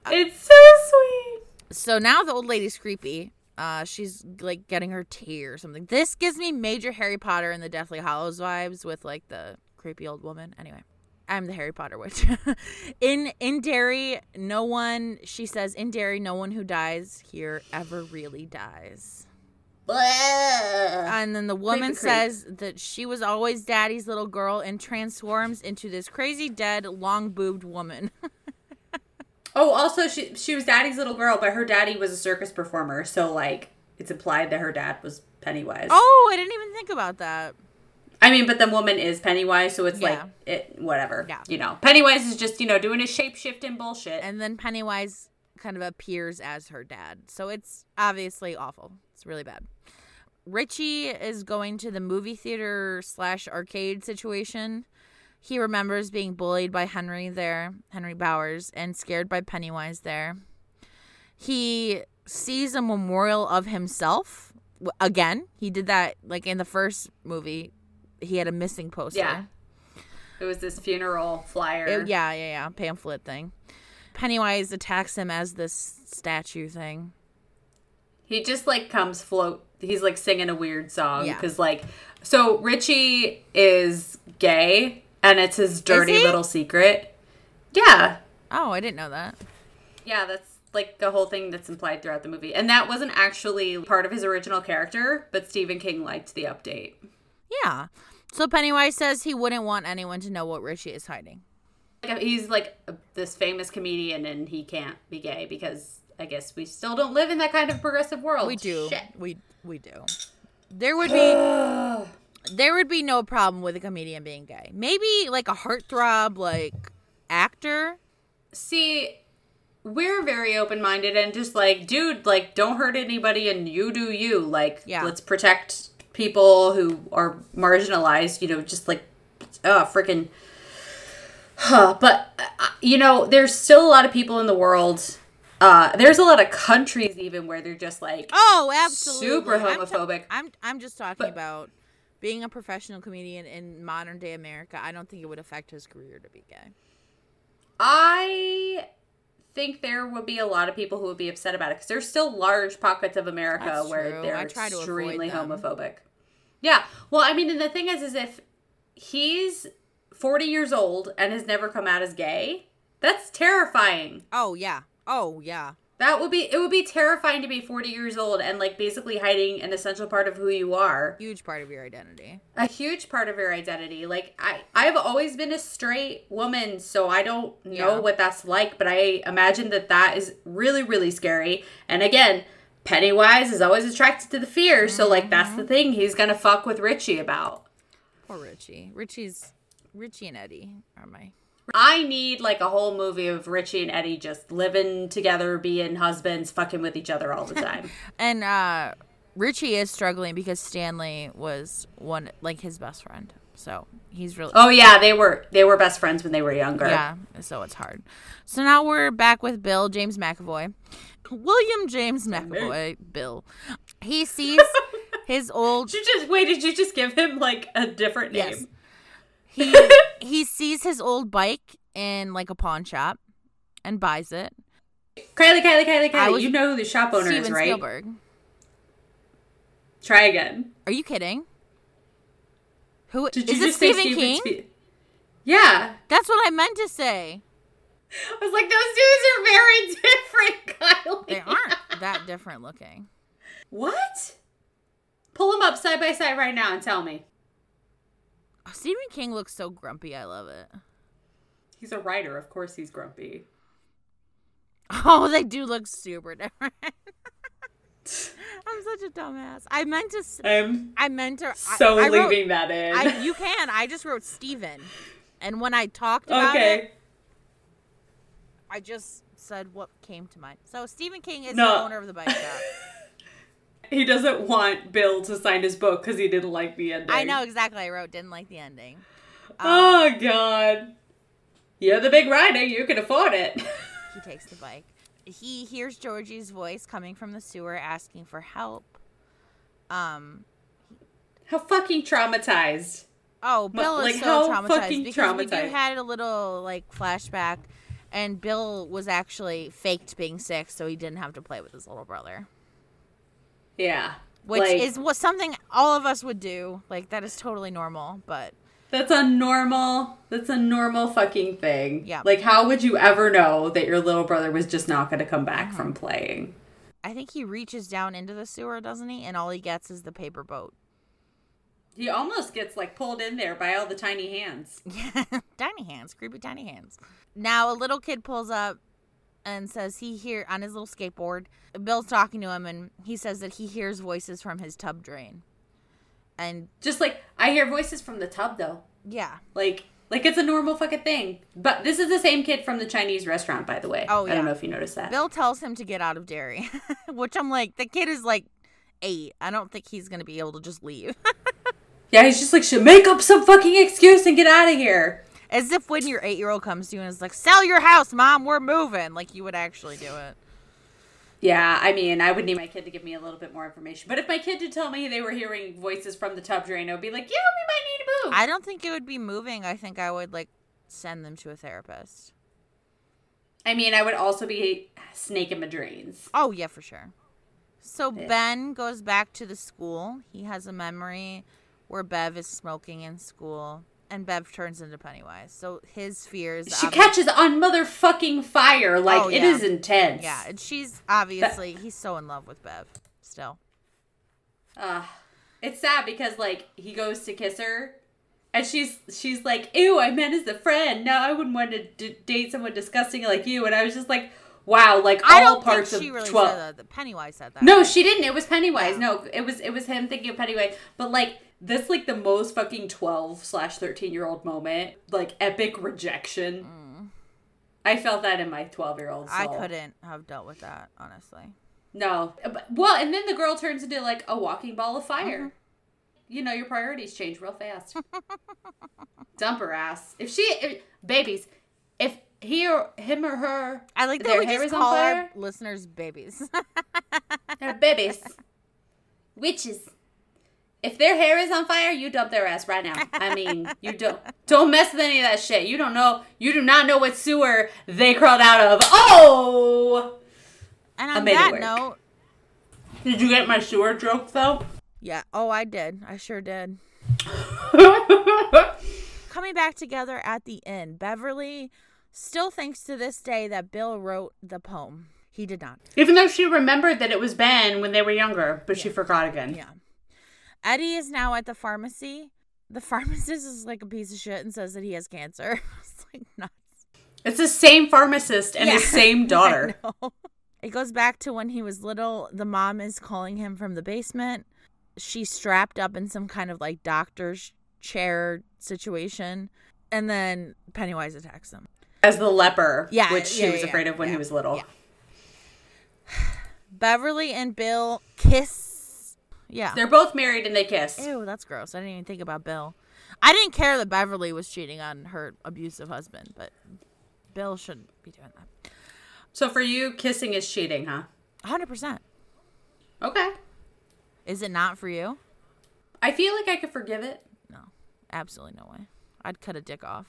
It's so sweet. So now the old lady's creepy. Uh, she's like getting her tea or something. This gives me major Harry Potter and the Deathly Hallows vibes with like the creepy old woman. Anyway, I'm the Harry Potter witch. in in Derry, no one. She says in Derry, no one who dies here ever really dies. And then the woman creep. says that she was always daddy's little girl and transforms into this crazy dead long boobed woman. Oh, also she she was daddy's little girl, but her daddy was a circus performer, so like it's implied that her dad was Pennywise. oh, I didn't even think about that. I mean, but the woman is Pennywise, so it's like it whatever. Yeah. You know. Pennywise is just, you know, doing his shape shifting bullshit. And then Pennywise kind of appears as her dad. So it's obviously awful. It's really bad. Richie is going to the movie theater slash arcade situation. He remembers being bullied by Henry there, Henry Bowers, and scared by Pennywise there. He sees a memorial of himself. Again, he did that like in the first movie. He had a missing poster. Yeah. it was this funeral flyer. It- yeah, yeah, yeah. Pamphlet thing. Pennywise attacks him as this statue thing. He just like comes float. He's like singing a weird song Yeah. because like so Richie is gay and it's his dirty little secret. Yeah, Oh, I didn't know that. yeah, that's like the whole thing that's implied throughout the movie, and that wasn't actually part of his original character, but Stephen King liked the update. Yeah. So Pennywise says he wouldn't want anyone to know what Richie is hiding. He's like this famous comedian, and he can't be gay because I guess we still don't live in that kind of progressive world. We do. Shit. We we do. There would be there would be no problem with a comedian being gay. Maybe like a heartthrob like actor. See, we're very open minded and just like, dude, like, don't hurt anybody and you do you. Like, Yeah. let's protect people who are marginalized, you know, just like, oh, freaking. Huh. But, uh, you know, there's still a lot of people in the world. Uh, there's a lot of countries even where they're just like, Oh, absolutely. Super I'm ta- homophobic. I'm I'm just talking But- about being a professional comedian in modern day America. I don't think it would affect his career to be gay. I think there would be a lot of people who would be upset about it because there's still large pockets of America That's where true. they're extremely homophobic. Yeah. Well, I mean, and the thing is, is if he's 40 years old and has never come out as gay, that's terrifying. Oh yeah. Oh yeah. That would be it would be terrifying to be 40 years old and like basically hiding an essential part of who you are. Huge part of your identity. A huge part of your identity. Like I I've always been a straight woman, so I don't know Yeah. what that's like, but I imagine that that is really really scary. And again, Pennywise is always attracted to the fear, so like that's the mm-hmm. thing he's going to fuck with Richie about. Poor Richie. Richie's Richie and Eddie are my I need like a whole movie of Richie and Eddie just living together, being husbands, fucking with each other all the time. And uh Richie is struggling because Stanley was one like his best friend. So he's really oh yeah, they were they were best friends when they were younger. Yeah, so it's hard. So now we're back with Bill James McAvoy. William James McAvoy, Bill. He sees his old Did you just wait? Did you just give him like a different name? Yes. he he sees his old bike in like a pawn shop and buys it. Kylie, Kylie, Kylie, Kylie. You know who the shop owner Steven is, right? Spielberg. Try again. Are you kidding? Who is Did you it just say Stephen King? Spe- yeah. That's what I meant to say. I was like, those dudes are very different, Kylie. They aren't that different looking. What? Pull them up side by side right now and tell me. Oh, Stephen King looks so grumpy. I love it. He's a writer. Of course he's grumpy. Oh, they do look super different. I'm such a dumbass. I meant to. I'm I meant to. I- so I wrote- leaving that in. I, you can. I just wrote Steven. And when I talked about okay. it, I just said what came to mind. So Stephen King is No. the owner of the bike shop. He doesn't want Bill to sign his book because he didn't like the ending. I know exactly. I wrote didn't like the ending. oh god. You're the big rider, you can afford it. he takes the bike. He hears Georgie's voice coming from the sewer asking for help. Um How fucking traumatized. Oh, Bill like, is so how traumatized because we do had a little like flashback, and Bill was actually faked being sick, so he didn't have to play with his little brother, Yeah. which Like, is what something all of us would do. Like that is totally normal, but That's a normal. That's a normal fucking thing. Yeah. Like, how would you ever know that your little brother was just not going to come back uh-huh. from playing? I think he reaches down into the sewer, doesn't he? And all he gets is the paper boat. He almost gets like pulled in there by all the tiny hands. Yeah, tiny hands, creepy tiny hands. Now a little kid pulls up and says he hear on his little skateboard. Bill's talking to him, and he says that he hears voices from his tub drain. And Just like I hear voices from the tub though. yeah, Like, like it's a normal fucking thing. But this is the same kid from the Chinese restaurant, by the way. Oh, yeah. I don't know if you noticed that. Bill tells him to get out of Derry, which I'm like, the kid is like eight. I don't think he's gonna be able to just leave. Yeah, he's just like, should make up some fucking excuse and get out of here. As if when your eight year old comes to you and is like, "Sell your house, mom, we're moving," like you would actually do it. Yeah, I mean, I would need my kid to give me a little bit more information. But if my kid did tell me they were hearing voices from the tub drain, I would be like, yeah, we might need to move. I don't think it would be moving. I think I would like send them to a therapist. I mean, I would also be snaking my drains. Oh yeah, for sure. So Yeah. Ben goes back to the school. He has a memory where Bev is smoking in school, and Bev turns into Pennywise. So his fears. She obvi- catches on motherfucking fire. Like, Oh, yeah. is intense. Yeah, and she's obviously he's so in love with Bev still. Uh, it's sad because, like, he goes to kiss her. And she's she's like, ew, I meant as a friend. No, I wouldn't want to d- date someone disgusting like you. And I was just like, wow, like all I don't parts think she of really twelve. said that. Pennywise said that. No, she didn't. It was Pennywise. No, it was it was him thinking of Pennywise. But like that's like the most fucking twelve slash thirteen year old moment. Like epic rejection. I felt that in my twelve year old. Mm. I couldn't have dealt with that honestly. No. But- Well, and then the girl turns into like a walking ball of fire. Mm-hmm. You know your priorities change real fast. Dump her ass. If she, if, babies, if he or him or her, I like that their we hair just is on call our fire? listeners babies. They're babies. Witches. If their hair is on fire, you dump their ass right now. I mean, you don't don't mess with any of that shit. You don't know. You do not know what sewer they crawled out of. Oh! and I on made it that work. note, Did you get my sewer joke though? yeah. Oh, I did. I sure did. Coming back together at the end, Beverly still thinks to this day that Bill wrote the poem. He did not. Even though she remembered that it was Ben when they were younger, but she forgot again. Yeah. Eddie is now at the pharmacy. The pharmacist is like a piece of shit and says that he has cancer. it's like nuts. It's the same pharmacist and Yeah. the same daughter. It goes back to when he was little. The mom is calling him from the basement. She's strapped up in some kind of like doctor's chair situation. And then Pennywise attacks him. As the leper, Yeah, which she yeah, was yeah, afraid of when he was little. Beverly and Bill kiss. Yeah. They're both married and they kiss. Ew, that's gross. I didn't even think about Bill. I didn't care that Beverly was cheating on her abusive husband, but Bill shouldn't be doing that. So for you, kissing is cheating, huh? 100%. Okay. Is it not for you? I feel like I could forgive it. No. Absolutely no way. I'd cut a dick off.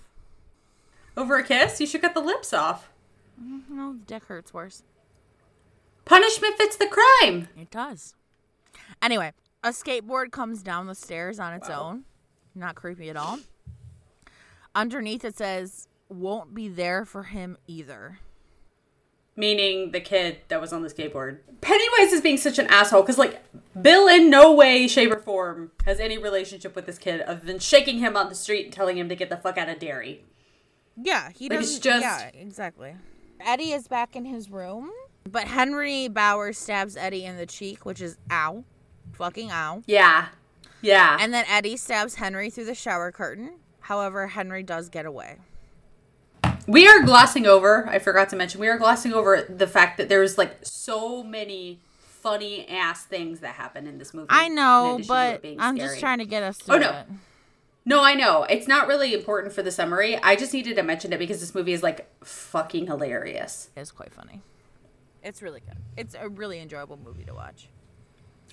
Over a kiss, you should cut the lips off. Mm-hmm. No, the dick hurts worse. Punishment fits the crime. It does. Anyway, a skateboard comes down the stairs on its Wow. own. Not creepy at all. Underneath it says, won't be there for him either. Meaning the kid that was on the skateboard. Pennywise is being such an asshole because, like, Bill in no way, shape, or form has any relationship with this kid other than shaking him on the street and telling him to get the fuck out of Derry. Yeah, he Like, doesn't. it's just- Yeah, exactly. Eddie is back in his room, but Henry Bowers stabs Eddie in the cheek, which is ow, fucking ow. Yeah. Yeah. And then Eddie stabs Henry through the shower curtain. However, Henry does get away. We are glossing over, I forgot to mention, we are glossing over the fact that there's like so many funny ass things that happen in this movie. I know, but I'm just trying to get us oh, through no. it. No, I know. It's not really important for the summary. I just needed to mention it because this movie is like fucking hilarious. It's quite funny. It's really good. It's a really enjoyable movie to watch.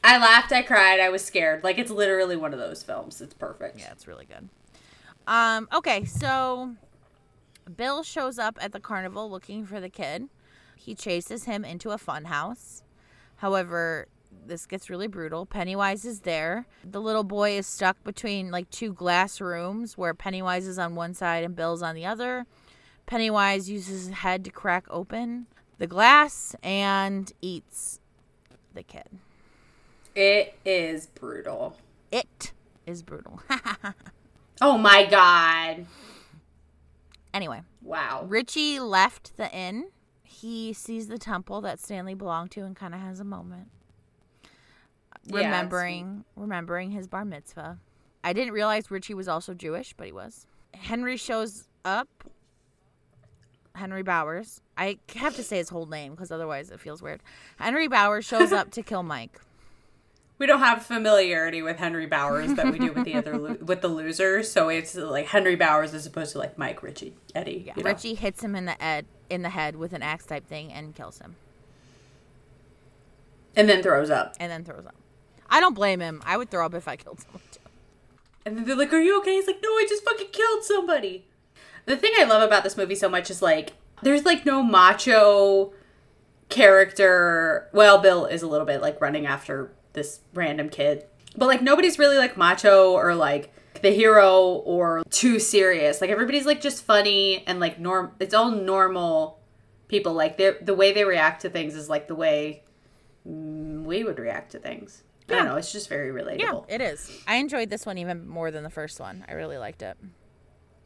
I laughed, I cried, I was scared. Like it's literally one of those films. It's perfect. Yeah, it's really good. Um, okay, so Bill shows up at the carnival looking for the kid. He chases him into a funhouse. However, this gets really brutal. Pennywise is there. The little boy is stuck between like two glass rooms where Pennywise is on one side and Bill's on the other. Pennywise uses his head to crack open the glass and eats the kid. It is brutal. It is brutal. Oh my god. anyway, Wow. Richie left the inn. He sees the temple that Stanley belonged to and kind of has a moment. Yeah, remembering remembering his bar mitzvah. I didn't realize Richie was also Jewish, but he was. Henry shows up. Henry Bowers. I have to say his whole name because otherwise it feels weird. Henry Bowers shows up to kill Mike. We don't have familiarity with Henry Bowers that we do with the other lo- with the losers, so it's like Henry Bowers as opposed to like Mike, Richie, Eddie. Yeah. you know? Richie hits him in the ed- in the head with an axe type thing and kills him, and then throws up. and then throws up. I don't blame him. I would throw up if I killed someone too. And then they're like, "Are you okay?" He's like, "No, I just fucking killed somebody." The thing I love about this movie so much is like, there's like no macho character. Well, Bill is a little bit like running after this random kid, but like nobody's really like macho or like the hero or too serious. Like everybody's like just funny and like norm. It's all normal people. Like the way they react to things is like the way mm, we would react to things. I don't Yeah. know. It's just very relatable. Yeah, it is. I enjoyed this one even more than the first one. I really liked it.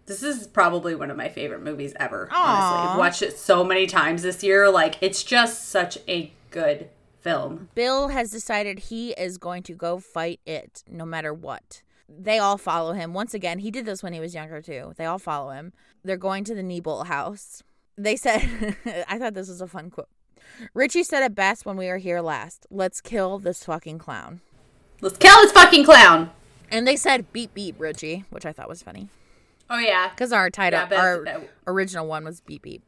This is probably one of my favorite movies ever. Aw. Honestly, I've watched it so many times this year. Like, it's just such a good film. Bill has decided he is going to go fight it no matter what. They all follow him. Once again, he did this when he was younger too. They all follow him. They're going to the Neibolt house. They said, I thought this was a fun quote. Richie said it best when we were here last. Let's kill this fucking clown. Let's kill this fucking clown. And they said beep beep Richie, which I thought was funny Oh yeah. because our title, Yeah, our that- original one was beep beep.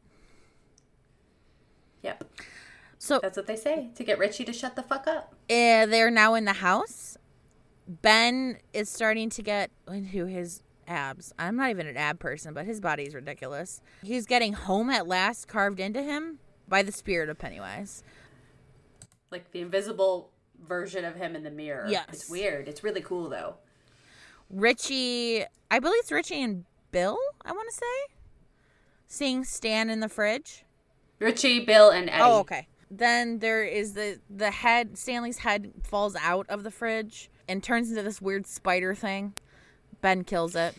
Yep. So That's what they say to get Richie to shut the fuck up. uh, they're now in the house. Ben is starting to get into his abs. I'm not even an ab person, but his body's ridiculous. He's getting home at last carved into him by the spirit of Pennywise. Like the invisible version of him in the mirror. Yes. It's weird. It's really cool though. Richie, I believe it's Richie and Bill, I want to say, seeing Stan in the fridge. Richie, Bill, and Eddie. Oh, okay. Then there is the the head. Stanley's head falls out of the fridge and turns into this weird spider thing. Ben kills it.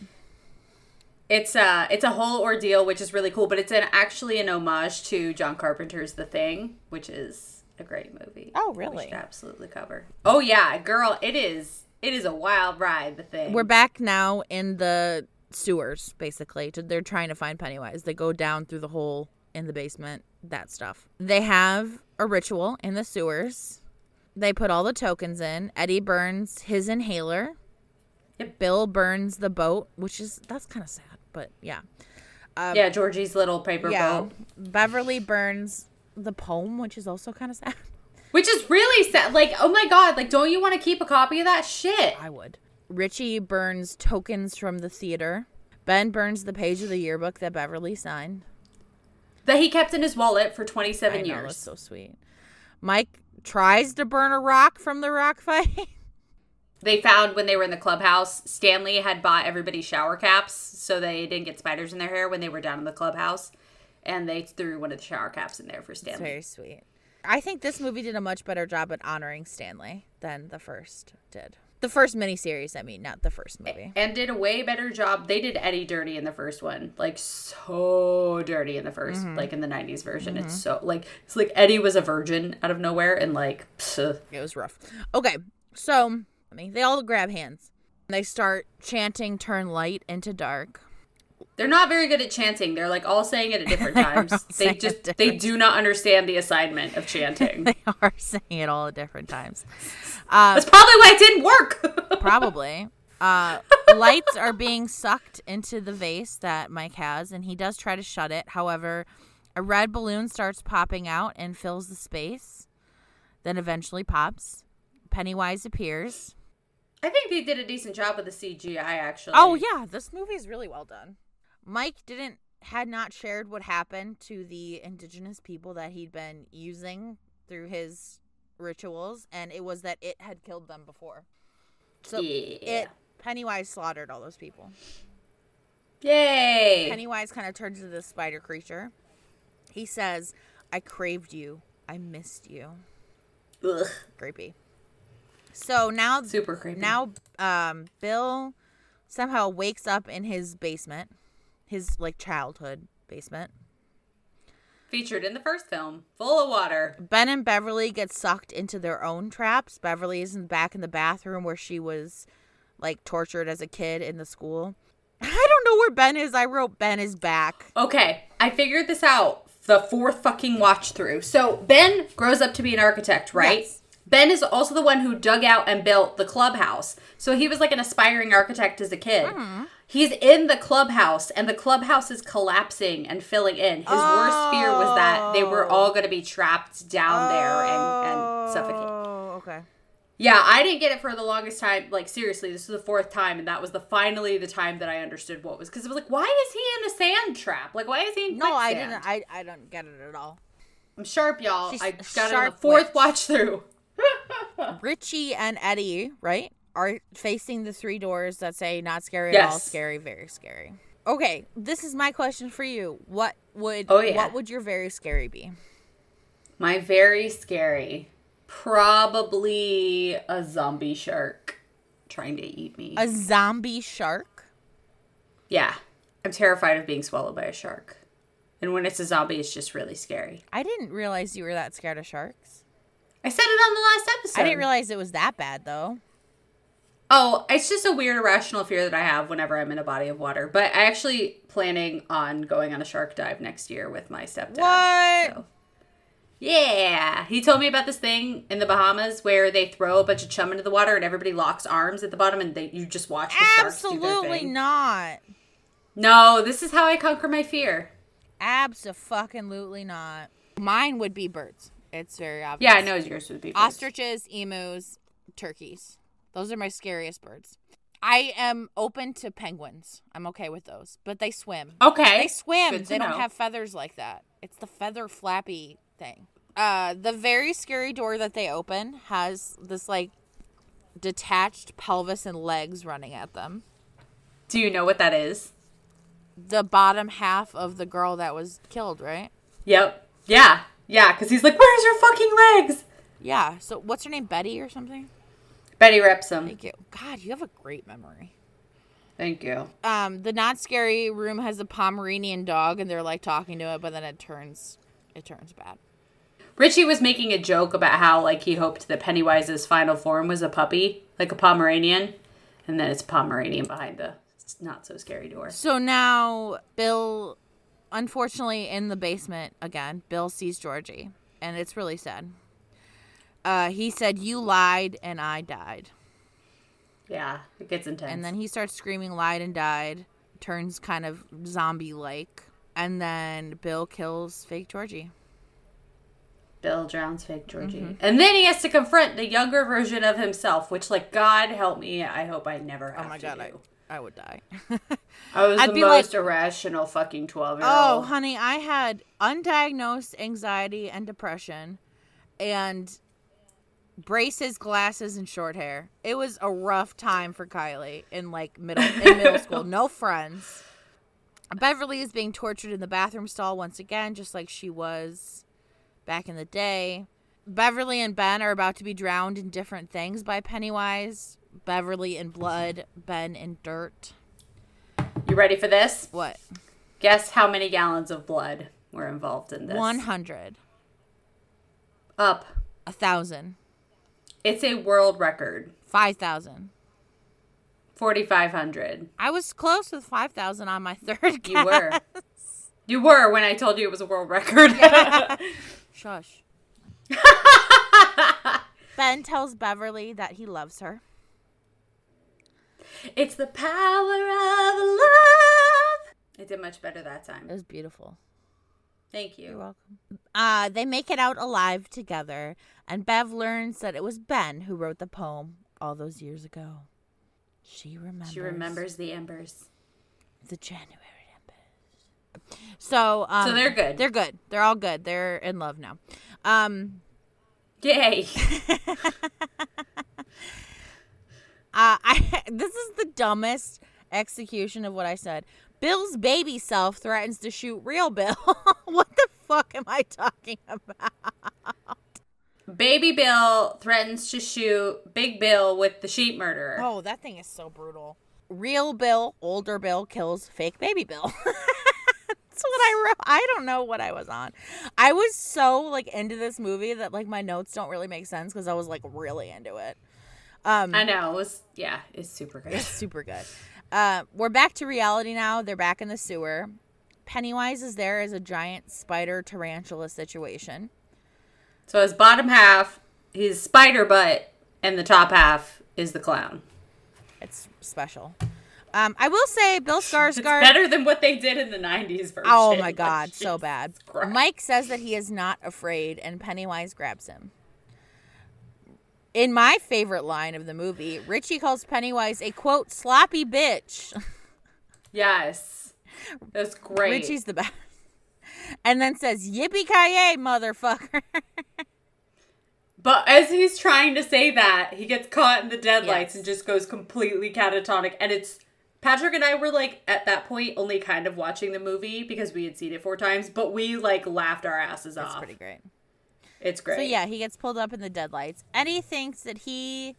It's a it's a whole ordeal, which is really cool, but it's an actually an homage to John Carpenter's The Thing, which is a great movie. Oh, really? absolutely cover. Oh yeah, girl, it is. It is a wild ride. The Thing. We're back now in the sewers, basically. They're trying to find Pennywise. They go down through the hole in the basement. That stuff. They have a ritual in the sewers. They put all the tokens in. Eddie burns his inhaler. Yep. Bill burns the boat, which is that's kind of sad, but yeah. Um, yeah, Georgie's little paper Yeah. boat, Beverly burns the poem, which is also kind of sad. Which is really sad. Like, oh my god, like, don't you want to keep a copy of that shit? I would. Richie burns tokens from the theater. Ben burns the page of the yearbook that Beverly signed. That he kept in his wallet for 27 I know, years. that's so sweet. Mike tries to burn a rock from the rock fight. They found when they were in the clubhouse, Stanley had bought everybody shower caps so they didn't get spiders in their hair when they were down in the clubhouse. And they threw one of the shower caps in there for Stanley. very sweet. I think this movie did a much better job at honoring Stanley than the first did. The first miniseries, I mean, not the first movie. And did a way better job. They did Eddie dirty in the first one. Like, so dirty in the 1st Mm-hmm. like in the 90s version. It's so, like, it's like Eddie was a virgin out of nowhere and, like, psh, It was rough. Okay, so I mean, they all grab hands. They start chanting "Turn light into dark." They're not very good at chanting. They're, like, all saying it at different times. they just, they do not understand the assignment of chanting. They are saying it all at different times. Uh, That's probably why it didn't work. probably. Uh, lights are being sucked into the vase that Mike has, and he does try to shut it. However, a red balloon starts popping out and fills the space, then eventually pops. Pennywise appears. I think they did a decent job with the CGI, actually. Oh yeah, this movie is really well done. Mike didn't had not shared what happened to the indigenous people that he'd been using through his rituals, and it was that it had killed them before. So yeah. it Pennywise slaughtered all those people. Yay! Pennywise kind of turns into the spider creature. He says, "I craved you. I missed you." Ugh. Creepy. So now, Super creepy. now, um, Bill somehow wakes up in his basement, his like childhood basement. Featured in the first film, full of water. Ben and Beverly get sucked into their own traps. Beverly is in back in the bathroom where she was like tortured as a kid in the school. I don't know where Ben is. I wrote Ben is back. Okay, I figured this out the fourth fucking watch through. So Ben grows up to be an architect, right? Yes. Ben is also the one who dug out and built the clubhouse. So he was like an aspiring architect as a kid. Mm-hmm. He's in the clubhouse and the clubhouse is collapsing and filling in. His worst fear was that they were oh. all going to be trapped down there and, and suffocate. Oh, okay. Yeah, I didn't get it for the longest time. Like seriously, this was the fourth time, and that was the finally the time that I understood what was because it was like, why is he in a sand trap? Like, why is he in No, I quicksand? didn't. I, I don't get it at all. I'm sharp, y'all. She's I got it on the fourth witch. watch through. Richie and Eddie, right, are facing the three doors that say not scary at all, scary, very scary. Okay, this is my question for you. What would Oh, yeah. what would your very scary be? My very scary, probably a zombie shark trying to eat me. A zombie shark? yeah, I'm terrified of being swallowed by a shark. And when it's a zombie, it's just really scary. I didn't realize you were that scared of sharks. I said it on the last episode. I didn't realize it was that bad though. Oh, it's just a weird irrational fear that I have whenever I'm in a body of water. But I actually planning on going on a shark dive next year with my stepdad. What? So. Yeah, he told me about this thing in the Bahamas where they throw a bunch of chum into the water and everybody locks arms at the bottom and they you just watch the sharks do their Absolutely thing. not. No, this is how I conquer my fear. Absolutely not. Mine would be birds. It's very obvious. Yeah, I know yours would be birds. Ostriches, emus, turkeys. Those are my scariest birds. I am open to penguins. I'm okay with those, but they swim. Okay, They swim. They don't have feathers like that. It's the feather flappy thing. Uh, the very scary door that they open has this like detached pelvis and legs running at them. Do you know what that is? The bottom half of the girl that was killed, right? Yep. Yeah. Yeah. Because he's like, "Where's your fucking legs?" Yeah. So what's her name? Betty or something? Betty Ripsom. Thank you. God, you have a great memory. Thank you. Um, the not scary room has a Pomeranian dog, and they're like talking to it, but then it turns, it turns bad. Richie was making a joke about how like he hoped that Pennywise's final form was a puppy, like a Pomeranian, and then it's Pomeranian behind the not so scary door. So now Bill, unfortunately, in the basement again, Bill sees Georgie, and it's really sad. Uh, he said, "You lied, and I died." Yeah, it gets intense. And then he starts screaming, "Lied and died." Turns kind of zombie-like, and then Bill kills fake Georgie. Bill drowns fake Georgie, Mm-hmm. and then he has to confront the younger version of himself, which like God help me, I hope I never have Oh my to god, I, do. I would die. I was I'd the be like- most irrational fucking twelve year old. Oh, honey, I had undiagnosed anxiety and depression and braces, glasses, and short hair. It was a rough time for Kylie in like middle in middle school. No friends. Beverly is being tortured in the bathroom stall once again, just like she was back in the day. Beverly and Ben are about to be drowned in different things by Pennywise. Beverly in blood, Ben in dirt. You ready for this? What? Guess how many gallons of blood were involved in this? 100. Up. A thousand. It's a world record. Five thousand. Forty five hundred. I was close with five thousand on my third guess. You were. You were when I told you it was a world record. Shush. Ben tells Beverly that he loves her. It's the power of love. It did much better that time. It was beautiful. Thank you. You're welcome. Uh, they make it out alive together, and Bev learns that it was Ben who wrote the poem all those years ago. She remembers. She remembers the embers. the January embers. So, um, So they're good. They're good. They're all good. They're in love now. Um, Yay. uh, I this is the dumbest execution of what I said. Bill's baby self threatens to shoot real Bill. what the fuck am I talking about? Baby Bill threatens to shoot Big Bill with the sheep murderer. Oh, that thing is so brutal. Real Bill, older Bill kills fake baby Bill. That's what I wrote. I don't know what I was on. I was so like into this movie that like my notes don't really make sense because I was like really into it. Um, I know. It was, yeah, it's super good. It's super good. Uh, we're back to reality now. They're back in the sewer. Pennywise is there as a giant spider tarantula situation. So his bottom half, his spider butt, and the top half is the clown. It's special. Um, I will say Bill It's Skarsgård. better than what they did in the 90s version. Oh my Like, god, so bad. Christ. Mike says that he is not afraid, and Pennywise grabs him. In my favorite line of the movie, Richie calls Pennywise a quote sloppy bitch. Yes. That's great. Richie's the best. And then says, Yippee ki yay, motherfucker. But as he's trying to say that, he gets caught in the deadlights Yes. and just goes completely catatonic. And it's Patrick and I were like at that point only kind of watching the movie because we had seen it four times, but we like laughed our asses That's off. pretty great. It's great. So yeah, he gets pulled up in the deadlights. Eddie thinks that he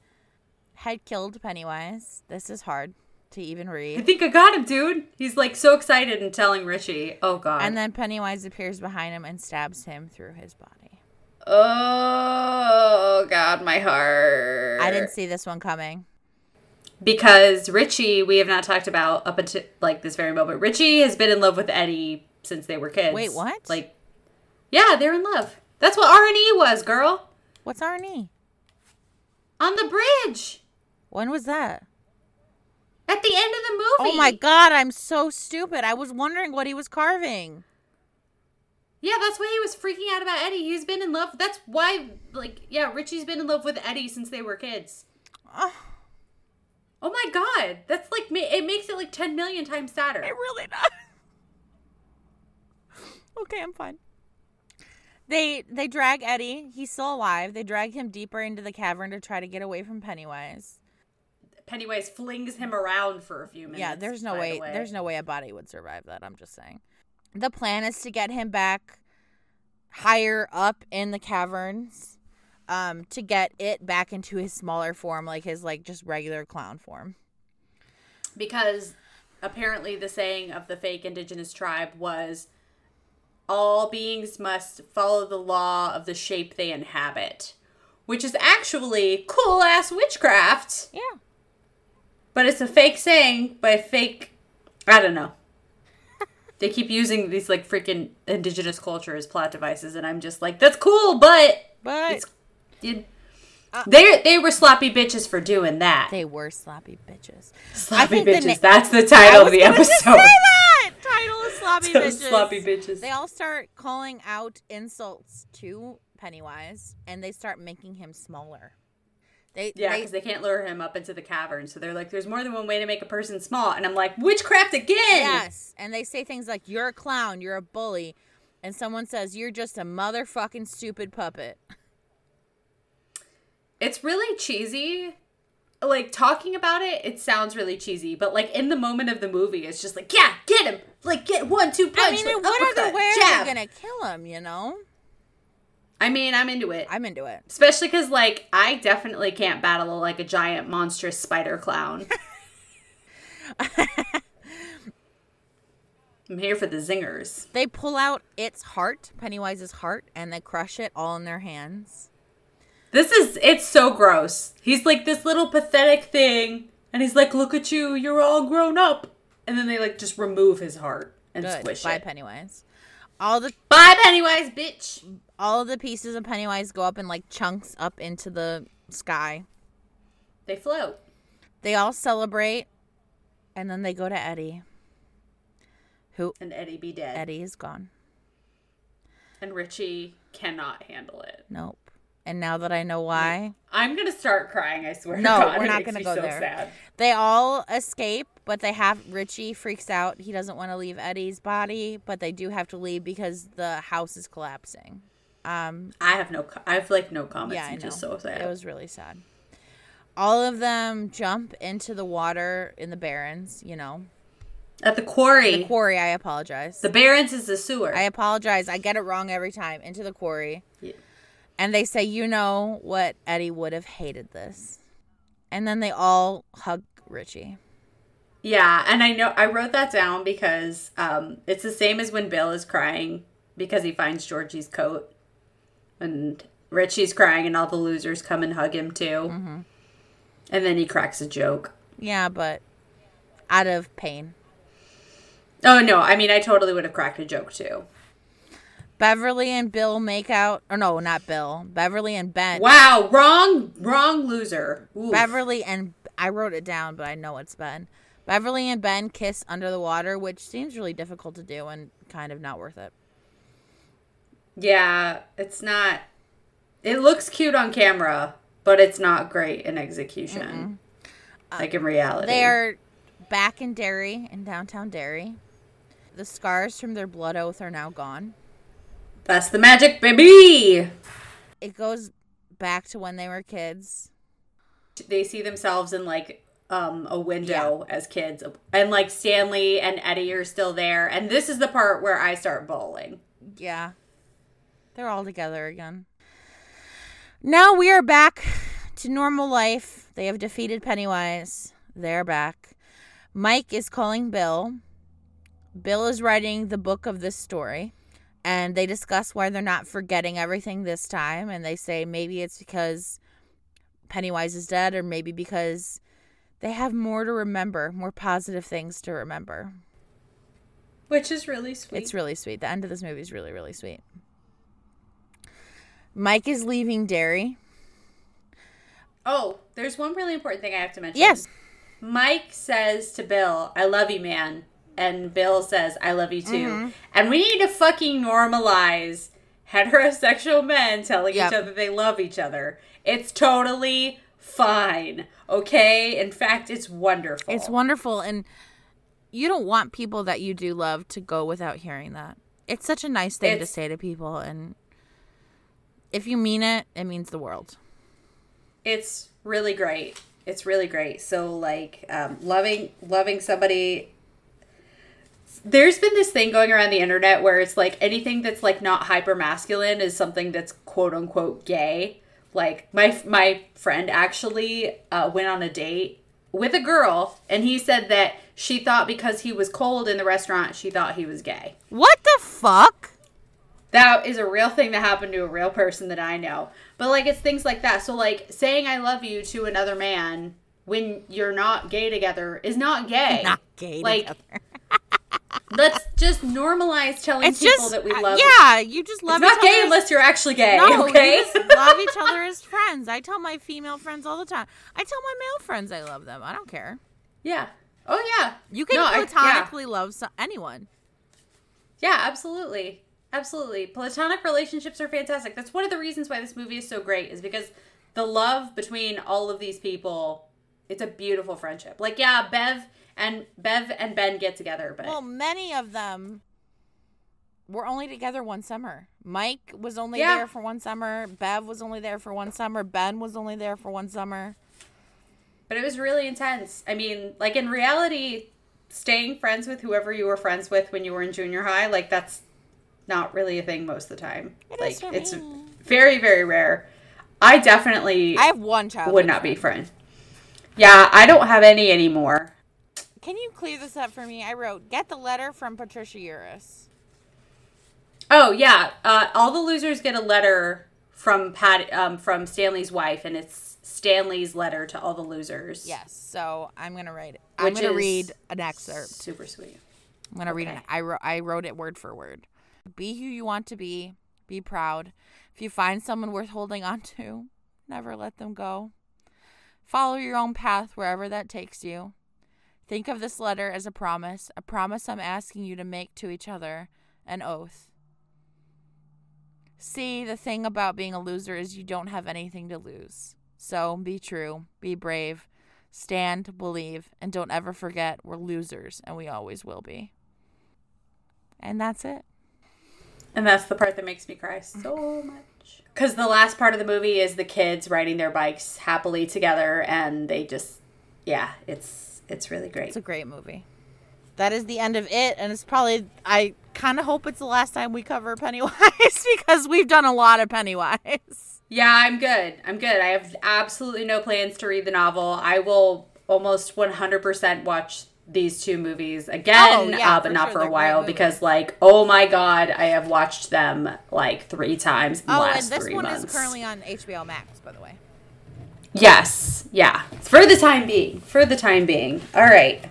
had killed Pennywise. This is hard to even read. I think I got him, dude. He's like so excited and telling Richie, "Oh God!" And then Pennywise appears behind him and stabs him through his body. oh God, my heart. I didn't see this one coming. because Richie, we have not talked about up until like this very moment. Richie has been in love with Eddie since they were kids. Wait, what? Like, yeah, they're in love. That's what R and E was, girl. What's Arnie? On the bridge When was that? at the end of the movie. Oh my god, I'm so stupid. I was wondering what he was carving. Yeah, that's why he was freaking out about Eddie. He's been in love. That's why, like, yeah, Richie's been in love with Eddie since they were kids. Oh, Oh my god, that's like it makes it like ten million times sadder. it really does. okay, I'm fine. They they drag Eddie. He's still alive. They drag him deeper into the cavern to try to get away from Pennywise. Pennywise flings him around for a few minutes. yeah, there's no way, the way. there's no way a body would survive that. I'm just saying. The plan is to get him back higher up in the caverns um to get it back into his smaller form like his like just regular clown form. because apparently the saying of the fake indigenous tribe was all beings must follow the law of the shape they inhabit, which is actually cool ass witchcraft, Yeah. but it's a fake saying by fake. I don't know. they keep using these like freaking indigenous culture as plot devices, and I'm just like, that's cool, but But it's. It, uh, they they were sloppy bitches for doing that. they were sloppy bitches. Sloppy think the bitches. na- That's the title of the episode. Say that! Title is sloppy So bitches. sloppy bitches. They all start calling out insults to Pennywise, and they start making him smaller. They Yeah, they, because they can't lure him up into the cavern. So they're like, there's more than one way to make a person small. And I'm like, witchcraft again. yes, and they say things like "You're a clown," "You're a bully," and someone says "You're just a motherfucking stupid puppet." It's really cheesy. Like, talking about it, it sounds really cheesy. But, like, in the moment of the movie, it's just like, yeah, get him. Like, get one, two punch. I mean, like, what other way are jab. they gonna kill him? You know, I mean, I'm into it. I'm into it. Especially because, like, I definitely can't battle, like, a giant monstrous spider clown. I'm here for the zingers. They pull out its heart, Pennywise's heart, and they crush it all in their hands. This is it's so gross. He's like this little pathetic thing, and he's like, "Look at you, you're all grown up." And then they like just remove his heart and Good. squish Bye, it. Pennywise. All the Bye, Pennywise, bitch. all of the pieces of Pennywise go up in like chunks up into the sky. They float. They all celebrate, and then they go to Eddie. Who And Eddie be dead. Eddie is gone. And Richie cannot handle it. Nope. And now that I know why, I'm gonna start crying. I swear. No, God. we're not gonna go so there. Sad. they all escape, but they have Richie freaks out. He doesn't want to leave Eddie's body, but they do have to leave because the house is collapsing. Um, I have no. I have like no comments. yeah, I know. just so sad. It was really sad. All of them jump into the water in the Barrens. You know, At the quarry. the quarry. I apologize. the Barrens is the sewer. I apologize. I get it wrong every time. Into the quarry. Yeah. And they say, you know what? Eddie would have hated this. And then they all hug Richie. Yeah, and I know I wrote that down because um, it's the same as when Bill is crying because he finds Georgie's coat, and Richie's crying, and all the losers come and hug him too, Mm-hmm. and then he cracks a joke. Yeah, but out of pain. Oh no, I mean I totally would have cracked a joke too. Beverly and Bill make out. Or no, not Bill. Beverly and Ben. Wow, wrong, wrong loser. Oof. Beverly and I wrote it down, but I know it's Ben. Beverly and Ben kiss under the water, which seems really difficult to do and kind of not worth it. Yeah, it's not. It looks cute on camera, but it's not great in execution. Like in reality, They are back in Derry, in downtown Derry. The scars from their blood oath are now gone. That's the magic, baby. It goes back to when they were kids. they see themselves in like um a window as kids and like stanley and eddie are still there and this is the part where i start bawling Yeah. They're all together again. Now we are back to normal life. They have defeated Pennywise. They're back. Mike is calling Bill. Bill is writing the book of this story. And they discuss why they're not forgetting everything this time. And they say maybe it's because Pennywise is dead, or maybe because they have more to remember, more positive things to remember. which is really sweet It's really sweet. The end of this movie is really, really sweet. Mike is leaving Derry. oh there's one really important thing i have to mention Yes. mike says to bill i love you man and bill says i love you too Mm-hmm. and we need to fucking normalize heterosexual men telling Yep. each other they love each other it's totally fine okay in fact it's wonderful It's wonderful. And you don't want people that you do love to go without hearing that. It's such a nice thing to say to people. And if you mean it, it means the world. it's really great it's really great so like um, loving loving somebody there's been this thing going around the internet where it's like anything that's like not hyper masculine is something that's quote unquote gay like my my friend actually uh, went on a date with a girl and he said that she thought because he was cold in the restaurant she thought he was gay What the fuck? that is a real thing that happened to a real person that I know. But like it's things like that. So like saying I love you to another man when you're not gay together is not gay. Not gay Like together. Let's just normalize telling It's people just that we love. Yeah, you just love It's not gay unless you're actually gay, no, okay? love each other as friends. I tell my female friends all the time. I tell my male friends I love them. I don't care. yeah. Oh yeah. You can No, I- yeah. platonically love so- anyone. Yeah, absolutely. Absolutely. Platonic relationships are fantastic. That's one of the reasons why this movie is so great is because the love between all of these people, it's a beautiful friendship. Like yeah, Bev and Bev and Ben get together, but Well, many of them were only together one summer. Mike was only Yeah. there for one summer. Bev was only there for one summer. Ben was only there for one summer. but it was really intense. I mean, like in reality, staying friends with whoever you were friends with when you were in junior high, like that's not really a thing most of the time. It like it's me. very very rare. I definitely I have one child. would not be friend. Yeah, I don't have any anymore. Can you clear this up for me? I wrote, get the letter from Patricia Uris. Oh yeah, uh, all the losers get a letter from Pat um, from Stanley's wife, and it's Stanley's letter to all the losers. Yes. So I'm gonna write it. I'm gonna read an excerpt. super sweet. I'm gonna read it. I wrote. I wrote it word for word. Be who you want to be. Be proud. If you find someone worth holding on to, never let them go. Follow your own path wherever that takes you. Think of this letter as a promise, a promise I'm asking you to make to each other, an oath. See, the thing about being a loser is you don't have anything to lose. So be true, be brave, stand, believe, and don't ever forget we're losers and we always will be. And that's it. And that's the part that makes me cry so much. Because the last part of the movie is the kids riding their bikes happily together, and they just, yeah, it's it's really great. It's a great movie. That is the end of it, and it's probably I kind of hope it's the last time we cover Pennywise because we've done a lot of Pennywise. Yeah, I'm good. I'm good. I have absolutely no plans to read the novel. I will almost 100% watch these two movies again, Oh, yeah, uh, but for not sure. for They're a while because, like, oh my god, I have watched them like three times in the Oh, and last this three one months. is currently on HBO Max, by the way. Yes, yeah. For the time being. For the time being. All right.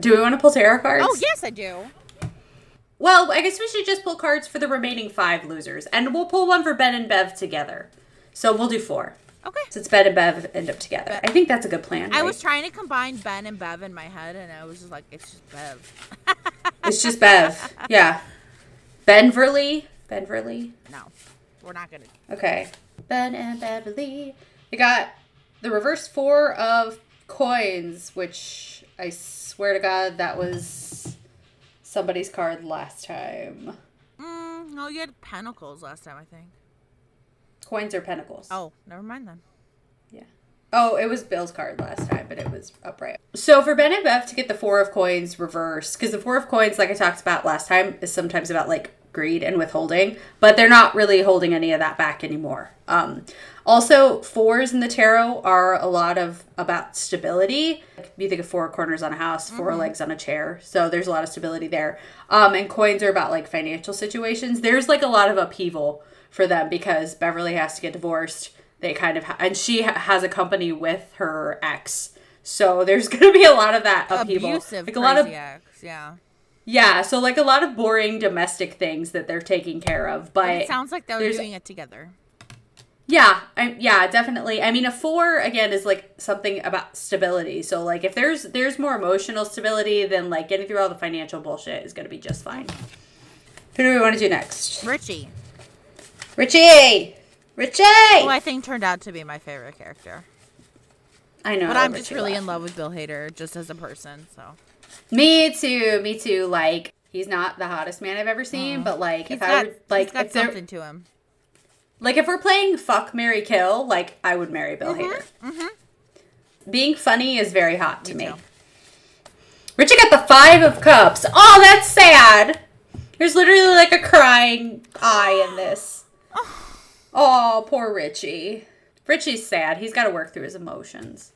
Do we want to pull tarot cards? Oh yes, I do. Well, I guess we should just pull cards for the remaining five losers, and we'll pull one for Ben and Bev together. So we'll do four. Okay. Since Ben and Bev end up together, I think that's a good plan. I right? was trying to combine Ben and Bev in my head, and I was just like, it's just Bev. It's just Bev. Yeah. Benverly. Benverly. no, we're not gonna. Okay. Ben and Beverly. We got the reverse four of coins, which I swear to God that was somebody's card last time. Mm, no, you had Pentacles last time, I think. Coins or pentacles? Oh, never mind then. Yeah. Oh, it was Bill's card last time, but it was upright. So for Ben and Bev to get the four of coins reversed, because the four of coins, like I talked about last time, is sometimes about like greed and withholding, but they're not really holding any of that back anymore. Um, also, fours in the tarot are a lot of about stability. You think of four corners on a house, 4 legs on a chair, so there's a lot of stability there. Um, and coins are about like financial situations. There's like a lot of upheaval for them because Beverly has to get divorced they kind of ha- and she ha- has a company with her ex so there's gonna be a lot of that upheaval Abusive, like a lot of ex, yeah. Yeah so like a lot of boring domestic things that they're taking care of but, It sounds like they're doing it together. yeah I, yeah definitely i mean a four again is like something about stability so like if there's there's more emotional stability then like getting through all the financial bullshit is gonna be just fine who do we want to do next Richie, richie richie who I think turned out to be my favorite character. i know But I'm just really left. in love with Bill Hader, just as a person. So Me too. Me too. Like he's not the hottest man I've ever seen, oh. but like he's if I got, were like got something to him. like if we're playing fuck Mary Kill, like I would marry Bill mm-hmm, Hader. Mm-hmm. Being funny is very hot to Me me. Richie got the five of cups. Oh, that's sad. There's literally like a crying eye in this. Oh, poor Richie. Richie's sad. He's got to work through his emotions.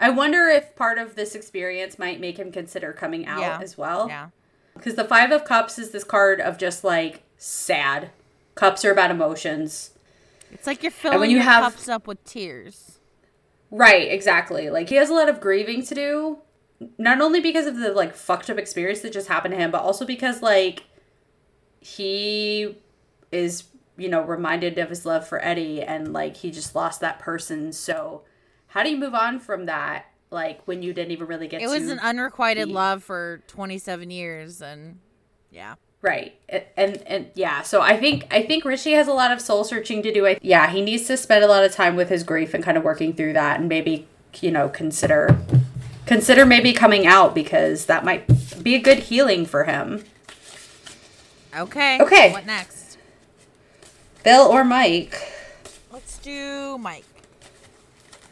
I wonder if part of this experience might make him consider coming out Yeah. as well. Yeah. Because the Five of Cups is this card of just like sad. Cups are about emotions. It's like you're filling when you your have- cups up with tears. Right, exactly. Like he has a lot of grieving to do. Not only because of the like fucked up experience that just happened to him, but also because like he is, you know, reminded of his love for Eddie and like he just lost that person. So how do you move on from that? Like when you didn't even really get It was an unrequited be- love for 27 years, and yeah. Right. A- And and yeah, so I think I think Richie has a lot of soul searching to do. I, yeah, he needs to spend a lot of time with his grief and kind of working through that and maybe, you know, consider consider maybe coming out because that might be a good healing for him. Okay. Okay. What next? Bill or Mike? Let's do Mike.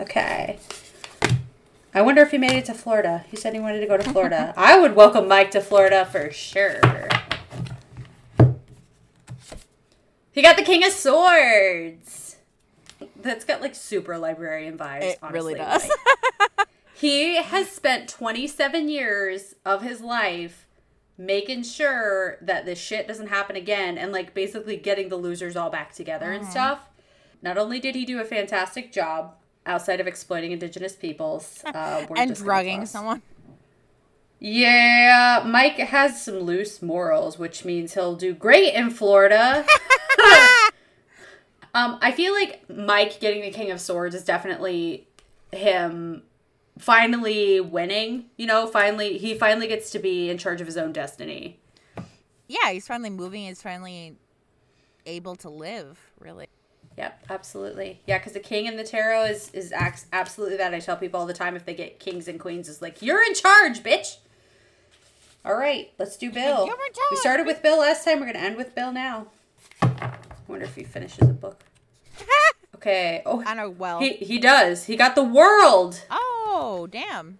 Okay. I wonder if he made it to Florida. He said he wanted to go to Florida. I would welcome Mike to Florida for sure. He got the King of Swords. That's got like super librarian vibes. It honestly. really does. Like, he has spent 27 years of his life making sure that this shit doesn't happen again and like basically getting the losers all back together and mm-hmm. stuff. Not only did he do a fantastic job outside of exploiting indigenous peoples uh, and drugging someone. Yeah, Mike has some loose morals, which means he'll do great in Florida. Um, I feel like Mike getting the King of Swords is definitely him finally winning. You know, finally he finally gets to be in charge of his own destiny. Yeah, he's finally moving. He's finally able to live. Really. Yep, absolutely. Yeah, because the king in the tarot is is absolutely that. I tell people all the time if they get kings and queens, is like you're in charge, bitch. All right, let's do Bill. We started with Bill last time. We're gonna end with Bill now. I wonder if he finishes a book. Okay. Oh, I know. Well. he he does. He got the world. oh, damn.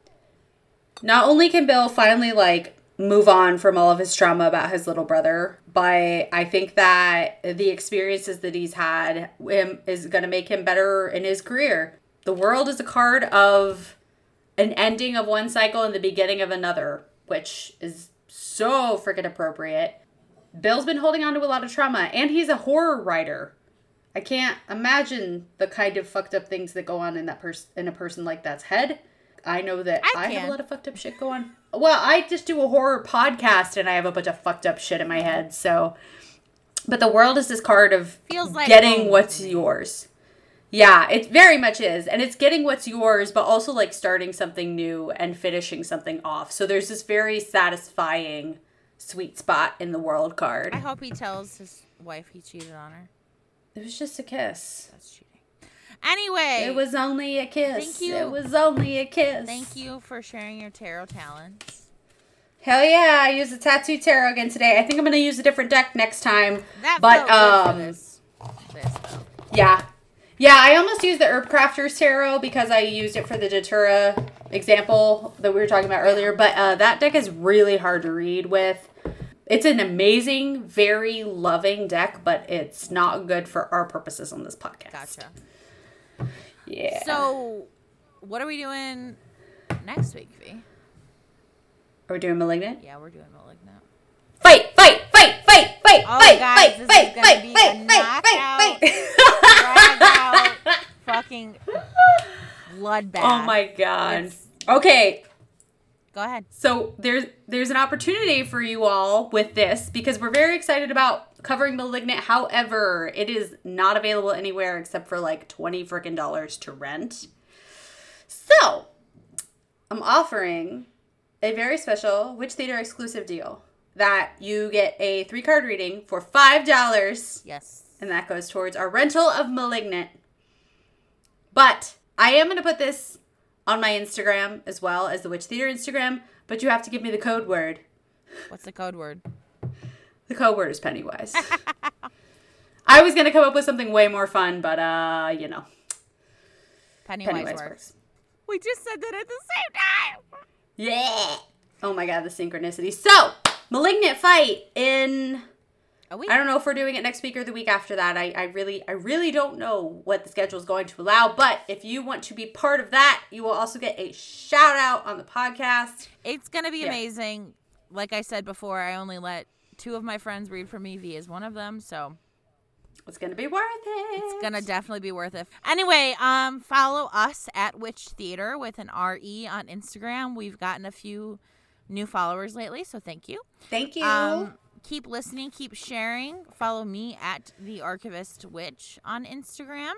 Not only can Bill finally like move on from all of his trauma about his little brother, but I think that the experiences that he's had him is going to make him better in his career. The world is a card of an ending of one cycle and the beginning of another, which is so freaking appropriate. Bill's been holding on to a lot of trauma and he's a horror writer. I can't imagine the kind of fucked up things that go on in that person in a person like that's head. I know that I I, have a lot of fucked up shit going. Well, I just do a horror podcast and I have a bunch of fucked up shit in my head. So, but the world is this card of Feels like getting what's yours. Yeah, it very much is. And it's getting what's yours, but also like starting something new and finishing something off. So there's this very satisfying sweet spot in the world card. I hope he tells his wife he cheated on her. It was just a kiss. That's. Anyway, It was only a kiss. Thank you. It was only a kiss. Thank you for sharing your tarot talents. Hell yeah, I used the tattoo tarot again today. I think I'm gonna use a different deck next time. That But, felt good for um, this. This. Yeah. Yeah, I almost used the Herb Crafters Tarot because I used it for the Datura example that we were talking about earlier. But uh, that deck is really hard to read with. It's an amazing, very loving deck, but it's not good for our purposes on this podcast. Gotcha. So, what are we doing next week, V? are we doing Malignant? Yeah, we're doing Malignant. Fight, fight, fight, fight, fight, Oh, fight, guys, fight, this fight, is fight, be fight, a fight, fight, fight. fucking bloodbath. Oh my god. It's- Okay, Go ahead. So there's there's an opportunity for you all with this because we're very excited about covering Malignant. However, it is not available anywhere except for like twenty freaking dollars to rent. So I'm offering a very special Witch Theatre exclusive deal that you get a three card reading for five dollars Yes. and that goes towards our rental of Malignant. But I am going to put this on my Instagram as well as the Witch Theatre Instagram, but you have to give me the code word. What's the code word? The code word is Pennywise. I was going to come up with something way more fun, but uh, you know, Pennywise, Pennywise works. works. We just said that at the same time. Yeah. Oh my god, the synchronicity. So, Malignant fight in A week. I don't know if we're doing it next week or the week after that. I, I really I really don't know what the schedule is going to allow. But if you want to be part of that, you will also get a shout out on the podcast. It's gonna be Yeah. amazing. Like I said before, I only let two of my friends read for me. V is one of them, so It's gonna be worth it. it's gonna definitely be worth it. Anyway, um, follow us at Witch Theatre with an R E on Instagram. We've gotten a few new followers lately, so thank you. Thank you. Um, keep listening, keep sharing. Follow me at the Archivist Witch on Instagram.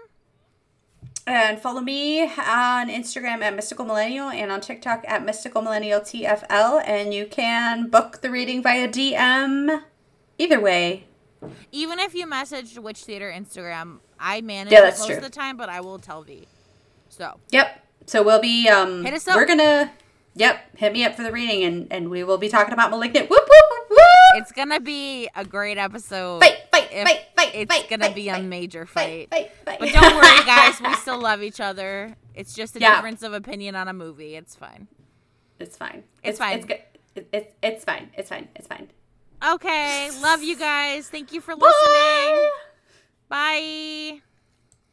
and follow me on Instagram at Mystical Millennial and on TikTok at Mystical Millennial TFL. And you can book the reading via DM. Either way, Even if you message Witch Theatre Instagram, I manage Yeah, it that's most true. of the time, but I will tell V. So Yep. So we'll be um Hit us up. we're gonna Yep, hit me up for the reading and and we will be talking about Malignant. Whoop whoop. It's gonna be a great episode. Fight, fight, fight, fight, It's fight, gonna fight, be a major fight, fight. fight, fight. But don't worry, guys. We still love each other. It's just a Yeah. difference of opinion on a movie. It's fine. It's fine. It's fine. It's good. It, it's it's fine. It's fine. It's fine. Okay. Love you guys. Thank you for listening. Bye. listening.